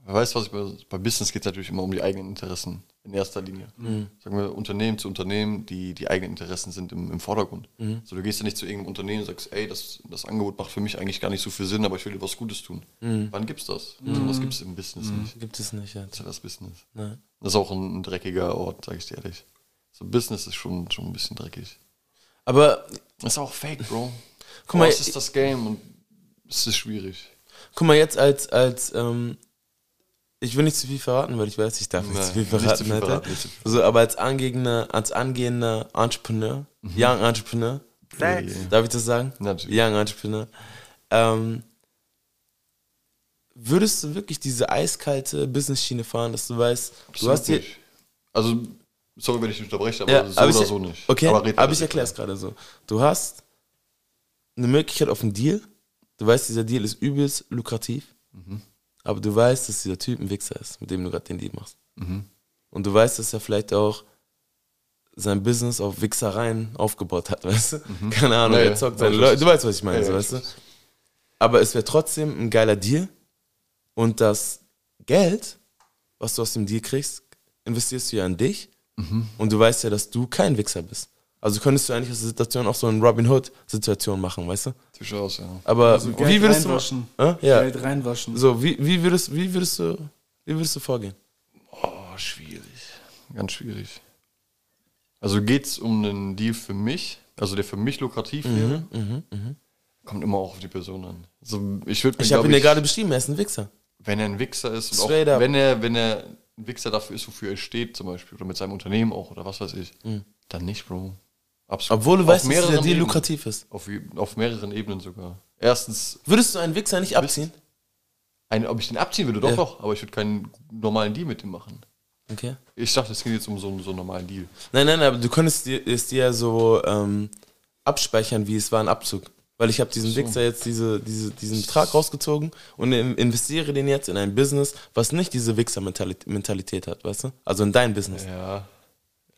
S4: Weißt du, was bei, bei Business geht es natürlich immer um die eigenen Interessen in erster Linie.
S2: Mhm.
S4: Sagen wir Unternehmen zu Unternehmen, die, die eigenen Interessen sind im, im Vordergrund.
S2: Mhm.
S4: So, du gehst ja nicht zu irgendeinem Unternehmen und sagst, ey, das, das Angebot macht für mich eigentlich gar nicht so viel Sinn, aber ich will dir was Gutes tun.
S2: Mhm.
S4: Wann gibt's das?
S2: Mhm.
S4: So was gibt's im Business
S2: Mhm.
S4: nicht.
S2: Gibt es nicht, ja.
S4: Das ist ja das Business.
S2: Nein.
S4: Das ist auch ein, ein dreckiger Ort, sag ich dir ehrlich. So Business ist schon, schon ein bisschen dreckig.
S2: Aber
S4: Das ist auch fake, Bro.
S2: Guck mal,
S4: es ist das Game und es ist schwierig.
S2: Guck mal, jetzt als, als ähm, ich will nicht zu viel verraten, weil ich weiß, ich darf nicht
S4: Nein,
S2: zu viel
S4: nicht zu
S2: verraten.
S4: viel
S2: Alter.
S4: verraten, nicht zu viel
S2: so, aber als angehender, als angehender Entrepreneur, Young Entrepreneur,
S6: Facts.
S2: darf ich das sagen?
S4: Natürlich.
S2: Young Entrepreneur. Ähm, würdest du wirklich diese eiskalte Business-Schiene fahren, dass du weißt, du hast hier,
S4: nicht. Also, sorry, wenn ich dich unterbreche, aber
S2: ja,
S4: so oder
S2: ich,
S4: so nicht.
S2: Okay,
S4: aber
S2: aber, ich erkläre es gerade so. Du hast eine Möglichkeit auf einen Deal. Du weißt, dieser Deal ist übelst lukrativ.
S4: Mhm.
S2: Aber du weißt, dass dieser Typ ein Wichser ist, mit dem du gerade den Deal machst.
S4: Mhm.
S2: Und du weißt, dass er vielleicht auch sein Business auf Wichsereien aufgebaut hat, weißt du?
S4: Mhm.
S2: Keine Ahnung,
S4: Ja,
S2: er zockt seine Leute. Du weißt, was ich meine,
S4: Ja,
S2: so, weißt du? Aber es wäre trotzdem ein geiler Deal. Und das Geld, was du aus dem Deal kriegst, investierst du ja in dich Und du weißt ja, dass du kein Wichser bist. Also könntest du eigentlich aus der Situation auch so eine Robin Hood-Situation machen, weißt du?
S4: Durchaus, ja.
S2: Aber
S1: Also Geld
S2: wie würdest
S1: reinwaschen.
S2: du. Äh? Ja.
S1: Geld reinwaschen.
S2: So, wie, wie, würdest, wie, würdest du, wie würdest du vorgehen?
S4: Oh, schwierig. Ganz schwierig. Also geht's um einen Deal für mich, also der für mich lukrativ wäre, kommt immer auch auf die Person an. Also ich würde
S2: Ich habe ihn dir gerade beschrieben, er ist ein Wichser.
S4: wenn er ein Wichser ist und auch
S2: up.
S4: wenn er, wenn er ein Wichser dafür ist, wofür er steht, zum Beispiel, oder mit seinem Unternehmen auch, oder was weiß ich, dann nicht, Bro. Absolut.
S2: Obwohl du
S4: Auf
S2: weißt, dass
S4: mehreren
S2: Deal
S4: Ebenen.
S2: lukrativ ist.
S4: Auf, auf mehreren Ebenen sogar. Erstens,
S2: Würdest du einen Wichser nicht abziehen?
S4: ein, ob ich den abziehen würde, doch,
S2: Ja.
S4: doch, aber ich würde keinen normalen Deal mit dem machen.
S2: Okay.
S4: Ich dachte, es geht jetzt um so, einen- so einen normalen Deal.
S2: Nein, nein, aber du könntest dir, es dir ja so ähm, abspeichern, wie es war ein Abzug. Weil ich habe diesen Wichser jetzt diese, diese, diesen Betrag rausgezogen und in- investiere den jetzt in ein Business, was nicht diese Wichser-Mentalität hat, weißt du? Also in dein Business.
S4: Ja,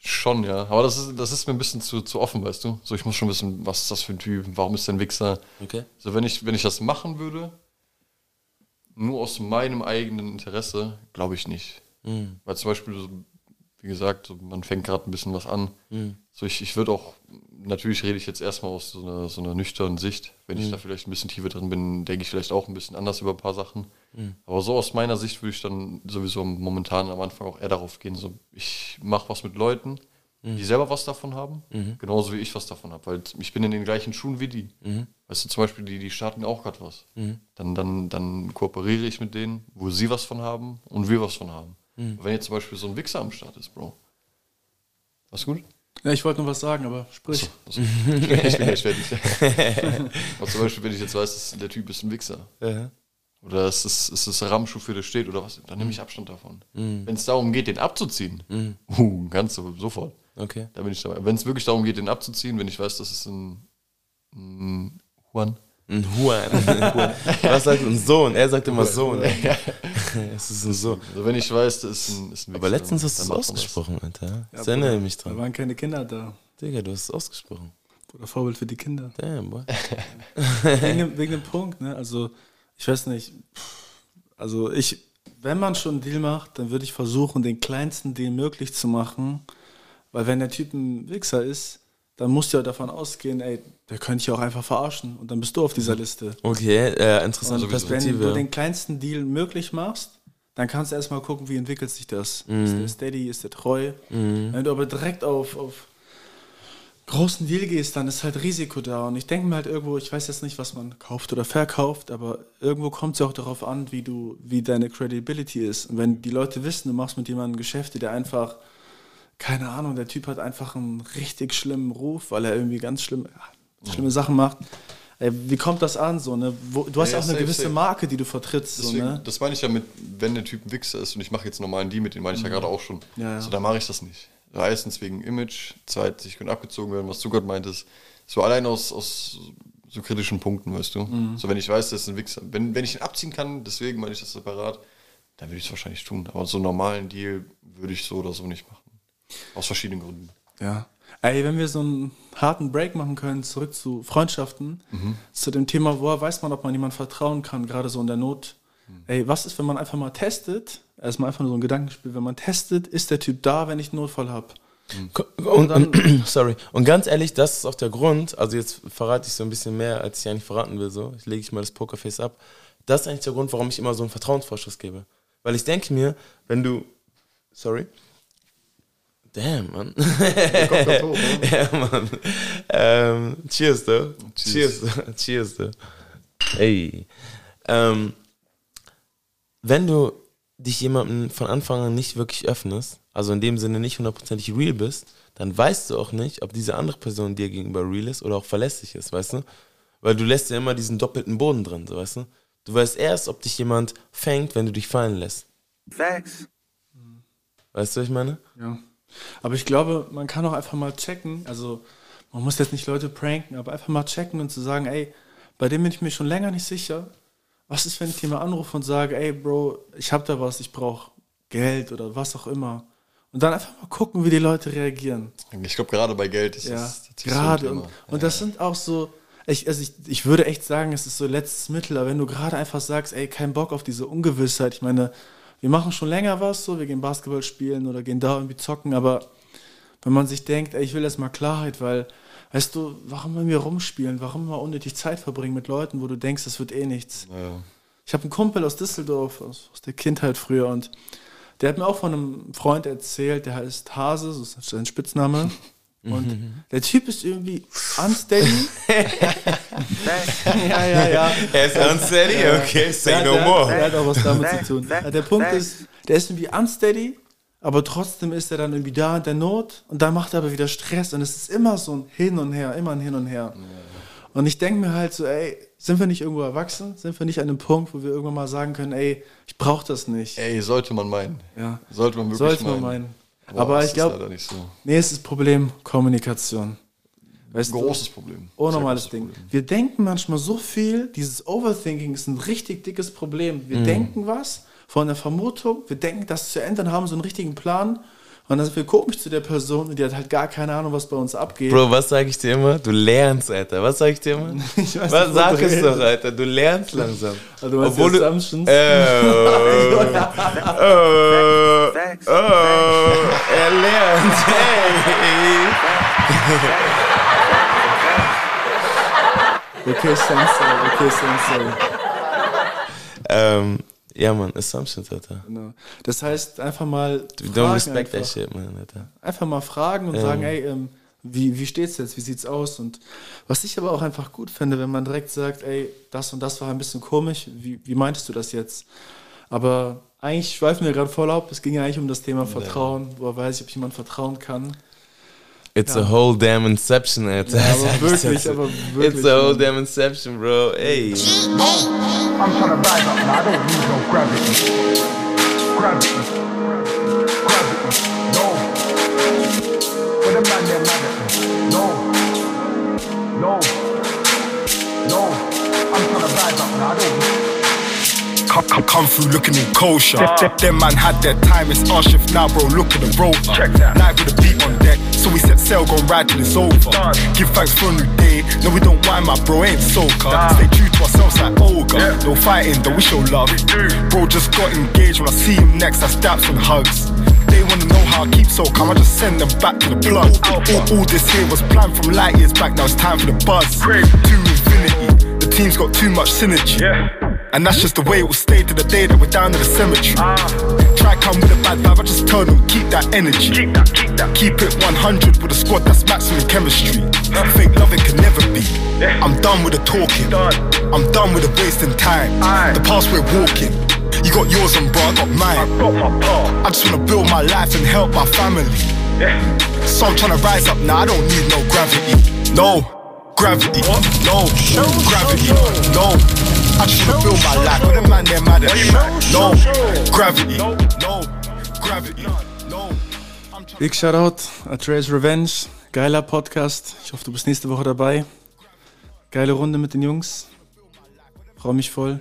S4: schon, ja. Aber das ist, das ist mir ein bisschen zu, zu offen, weißt du? So, ich muss schon wissen, was ist das für ein Typ, warum ist der ein Wichser?
S2: Okay.
S4: So, wenn ich, wenn ich das machen würde, nur aus meinem eigenen Interesse, glaube ich nicht.
S2: Mhm.
S4: Weil zum Beispiel, so, wie gesagt, so, man fängt gerade ein bisschen was an.
S2: Mhm.
S4: So, ich, ich würde auch, natürlich rede ich jetzt erstmal aus so einer, so einer nüchternen Sicht. Wenn ich
S2: Mhm.
S4: da vielleicht ein bisschen tiefer drin bin, denke ich vielleicht auch ein bisschen anders über ein paar Sachen.
S2: Mhm.
S4: Aber so aus meiner Sicht würde ich dann sowieso momentan am Anfang auch eher darauf gehen, so ich mache was mit Leuten,
S2: Mhm.
S4: die selber was davon haben, genauso wie ich was davon habe, weil ich bin in den gleichen Schuhen wie die.
S2: Mhm.
S4: Weißt du, zum Beispiel, die, die starten auch gerade was. Dann, dann, dann kooperiere ich mit denen, wo sie was von haben und wir was von haben.
S2: Mhm.
S4: Wenn jetzt zum Beispiel so ein Wichser am Start ist, Bro. Was gut?
S1: Ja, ich wollte nur was sagen, aber sprich.
S4: Also, ich bin ich bin gleich fertig. Zum Beispiel, wenn ich jetzt weiß, dass der Typ ist ein Wichser.
S2: Ja.
S4: Oder es ist, es ist ein Rammschuh für der steht oder was, dann nehme ich Abstand davon.
S2: Mhm.
S4: Wenn es darum geht, den abzuziehen, uh, ganz so, sofort.
S2: Okay.
S4: Da bin ich dabei. Wenn es wirklich darum geht, den abzuziehen, wenn ich weiß, das ist ein, ein Juan.
S2: Ein Huan. Was sagt ein Sohn? Er sagt immer Sohn. es ist ein Sohn.
S4: Also wenn ich weiß, das ist ein, ist ein
S2: Aber letztens hast du es ausgesprochen, Alter.
S1: Ja,
S2: Ich erinnere mich
S1: Da
S2: dran.
S1: waren keine Kinder da.
S2: Digga, du hast es ausgesprochen.
S1: Oder Vorbild für die Kinder.
S2: Damn, boy.
S1: wegen, dem, wegen dem Punkt, ne? Also, ich weiß nicht. Also, ich, wenn man schon einen Deal macht, dann würde ich versuchen, den kleinsten Deal möglich zu machen. Weil, wenn der Typ ein Wichser ist, dann musst du ja davon ausgehen, ey, der könnte ich auch einfach verarschen. Und dann bist du auf dieser Liste.
S2: Okay, äh, interessante
S1: Und wenn
S2: Perspektive.
S1: du den kleinsten Deal möglich machst, dann kannst du erstmal gucken, wie entwickelt sich das.
S2: Mhm.
S1: Ist der steady, ist der treu? Wenn du aber direkt auf, auf großen Deal gehst, dann ist halt Risiko da. Und ich denke mir halt irgendwo, ich weiß jetzt nicht, was man kauft oder verkauft, aber irgendwo kommt es ja auch darauf an, wie du, wie deine Credibility ist. Und wenn die Leute wissen, du machst mit jemandem Geschäfte, der einfach, keine Ahnung, der Typ hat einfach einen richtig schlimmen Ruf, weil er irgendwie ganz schlimm, schlimme Sachen macht. Ey, wie kommt das an? So, ne? Wo, du hast
S4: Ja,
S1: ja auch eine
S4: safe,
S1: gewisse
S4: safe.
S1: Marke, die du vertrittst. So,
S4: Deswegen,
S1: ne?
S4: Das meine ich ja mit, wenn der Typ ein Wichser ist und ich mache jetzt normalen Deal mit dem, meine ich ja gerade auch schon.
S1: Mhm. Ja, ja.
S4: So, dann mache ich das nicht. Erstens wegen Image, zweitens, ich könnte abgezogen werden, was du gerade meintest. So allein aus, aus so kritischen Punkten, weißt du.
S1: Mhm.
S4: So wenn ich weiß, das ist ein Wichser. Wenn, wenn ich ihn abziehen kann, deswegen meine ich das separat, dann würde ich es wahrscheinlich tun. Aber so einen normalen Deal würde ich so oder so nicht machen. Aus verschiedenen Gründen.
S1: Ja. Ey, wenn wir so einen harten Break machen können, zurück zu Freundschaften, zu dem Thema, woher weiß man, ob man jemand vertrauen kann, gerade so in der Not. Ey, was ist, wenn man einfach mal testet? Erstmal einfach nur so ein Gedankenspiel. Wenn man testet, ist der Typ da, wenn ich einen Notfall habe?
S2: Und, und, sorry. Und ganz ehrlich, das ist auch der Grund, also jetzt verrate ich so ein bisschen mehr, als ich eigentlich verraten will, so. Ich lege ich mal das Pokerface ab. Das ist eigentlich der Grund, warum ich immer so einen Vertrauensvorschuss gebe. Weil ich denke mir, wenn du, sorry. Damn, Mann. ja, Mann. Ähm, cheers, though. Cheers. Cheers, cheers though. Ey. Ähm, wenn du dich jemandem von Anfang an nicht wirklich öffnest, also in dem Sinne nicht hundertprozentig real bist, dann weißt du auch nicht, ob diese andere Person dir gegenüber real ist oder auch verlässlich ist, weißt du? Weil du lässt ja immer diesen doppelten Boden drin, so weißt du? Du weißt erst, ob dich jemand fängt, wenn du dich fallen lässt.
S6: Facts.
S2: Weißt du, was ich meine?
S1: Ja. Aber ich glaube, man kann auch einfach mal checken, also man muss jetzt nicht Leute pranken, aber einfach mal checken und zu sagen, ey, bei dem bin ich mir schon länger nicht sicher. Was ist, wenn ich dir mal anrufe und sage, ey, Bro, ich hab da was, ich brauche Geld oder was auch immer. Und dann einfach mal gucken, wie die Leute reagieren.
S4: Ich glaube, gerade bei Geld ist
S1: Ja,
S4: das, das
S1: gerade.
S4: so
S1: und und das sind auch so, ich, also ich, ich würde echt sagen, es ist so letztes Mittel, aber wenn du gerade einfach sagst, ey, kein Bock auf diese Ungewissheit, ich meine, wir machen schon länger was, so, wir gehen Basketball spielen oder gehen da irgendwie zocken, aber Wenn man sich denkt, ey, ich will erstmal Klarheit, weil, weißt du, warum wollen wir rumspielen? Warum mal unnötig Zeit verbringen mit Leuten, wo du denkst, das wird eh nichts?
S4: Ja.
S1: Ich habe einen Kumpel aus Düsseldorf, aus, aus der Kindheit früher, und der hat mir auch von einem Freund erzählt, der heißt Hase, so ist sein Spitzname. Und der Typ ist irgendwie unsteady. ja, ja, ja.
S2: Er ist unsteady? Okay, say no
S1: der,
S2: more.
S1: Der hat auch was damit zu tun. Der Punkt ist, der ist irgendwie unsteady, aber trotzdem ist er dann irgendwie da in der Not und dann macht er aber wieder Stress und es ist immer so ein Hin und Her, immer ein Hin und Her. Und ich denke mir halt so, ey, sind wir nicht irgendwo erwachsen? Sind wir nicht an einem Punkt, wo wir irgendwann mal sagen können, ey, ich brauche das nicht?
S4: Ey, sollte man meinen.
S1: Ja.
S4: Sollte man wirklich
S1: Sollte man
S4: meinen.
S1: Meinen.
S4: Aber
S1: ich
S4: ist
S1: glaube,
S4: so.
S1: nee, es ist das Problem Kommunikation. Weißt
S4: Großes
S1: du?
S4: Problem.
S1: Unnormales
S4: Sehr
S1: Ding.
S4: Problem.
S1: Wir denken manchmal so viel, dieses Overthinking ist ein richtig dickes Problem. Wir denken was von der Vermutung, wir denken das zu ändern, haben so einen richtigen Plan und dann sind wir komisch zu der Person und die hat halt gar keine Ahnung, was bei uns abgeht.
S2: Bro, was sag ich dir immer? Du lernst, Alter. Was sag ich dir immer?
S1: Ich weiß
S2: was
S1: nicht,
S2: sag
S1: worüber
S2: es
S1: du
S2: doch,
S1: redest.
S2: Alter? Du lernst langsam.
S1: Also du meinst
S2: Obwohl du-
S1: Assumptions?
S2: Äh, äh,
S6: Facts.
S2: äh, er lernt. Hey.
S1: Okay, Sensei, okay, Sensei.
S2: ähm, ja, man, Assumptions, Alter.
S1: Genau. Das heißt, einfach mal
S2: We don't
S1: fragen
S2: respect that
S1: einfach.
S2: shit, man, Alter.
S1: einfach mal fragen und
S2: Ähm.
S1: sagen, ey, ähm, wie, wie steht's jetzt, wie sieht's aus? Und was ich aber auch einfach gut finde, wenn man direkt sagt, ey, das und das war ein bisschen komisch, wie, wie meintest du das jetzt? Aber eigentlich schweifen wir gerade voll ab, es ging ja eigentlich um das Thema Vertrauen, woher weiß ich, ob jemand vertrauen kann.
S2: It's a whole damn Inception, Alter.
S1: Ja, aber wirklich, aber wirklich,
S2: It's a whole damn Inception, bro. Ey.
S10: I'm trying to rise up. I don't need no gravity. Gravity. Gravity.
S11: Come, come, come through looking in kosher. Them, them man had their time, it's our shift now, bro. Look at the road.
S10: Check that.
S11: Live with a beat on deck, so we set sail, gon' ride till it's over.
S10: Done.
S11: Give thanks for a new day. No, we don't whine, my bro, ain't soca.
S10: Nah.
S11: Stay true to ourselves like Olga.
S10: Yeah.
S11: No fighting, though we show love.
S10: do.
S11: Bro just got engaged when I see him next, I daps and hugs. They wanna know how I keep so calm, I just send them back to the plug. All, all, this here was planned from light years back, now it's time for the buzz.
S10: Crazy.
S11: To infinity, the team's got too much synergy.
S10: Yeah.
S11: And that's just the way it will stay to the day that we're down to the cemetery.
S10: Ah.
S11: Try come with a bad vibe, I just turn them keep that energy.
S10: Keep that. Keep that.
S11: Keep it 100 with a squad that's maximum chemistry. Fake loving can never be.
S10: Yeah.
S11: I'm done with the talking.
S10: Done.
S11: I'm done with the wasting time.
S10: Aye.
S11: The past we're walking. You got yours and bro, I got mine.
S10: I got my part.
S11: I just wanna build my life and help my family.
S10: Yeah.
S11: So I'm trying to rise up now, I don't need no gravity. No. Gravity. No. Gravity. No. I wanna build my life. But the man there mad at me. No. Gravity. No. Gravity. No.
S1: Big Shoutout, Atreus Revenge, geiler Podcast. Ich hoffe, du bist nächste Woche dabei. Geile Runde mit den Jungs. Freue mich voll.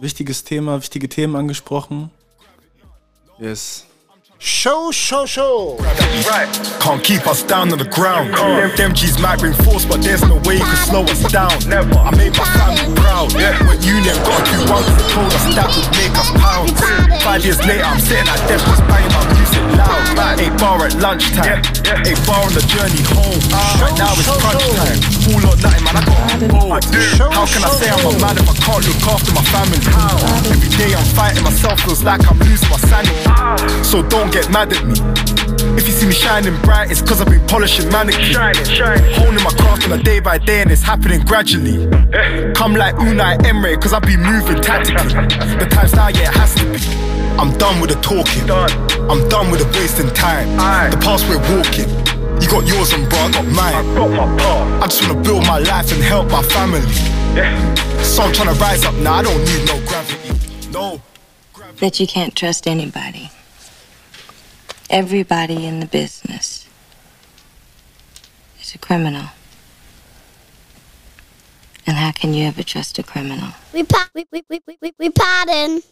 S1: Wichtiges Thema, wichtige Themen angesprochen. Yes.
S10: Show, show, show. That's right.
S11: Can't keep us down on the ground. Them, them G's might bring force, but there's no way you can slow us down.
S10: Never.
S11: I made my family proud.
S10: Yeah.
S11: When Union got two one, they told us that would make us pounds. Five years later, I'm sitting at desk just banging my music loud. Eight bar at lunchtime.
S10: Yeah, yeah.
S11: Eight bar on the journey home. Ah. right now it's crunch time. All or nothing, man. I got bold. How can I say I'm a man if I can't look after my family? Every day I'm fighting myself, feels like I'm losing my sanity. Ah. So don't get mad at me. If you see me shining bright, it's cause I've been polishing mannequins.
S10: Shining, shining.
S11: Honing my craft on a day by day and it's happening gradually. Eh. Come like Unai Emre, cause I be moving tactically. The time's now, yeah, it has to be. I'm done with the talking.
S10: Done.
S11: I'm done with the wasting time.
S10: Aye.
S11: The past we're walking. You got yours and bro, I got
S10: I
S11: mine.
S10: got my part.
S11: I just wanna build my life and help my family.
S10: Yeah.
S11: So I'm trying to rise up now, I don't need no gravity. No.
S12: that you can't trust anybody. Everybody in the business is a criminal. And how can you ever trust a criminal?
S3: We pa- we, we, we, we, we, pardon.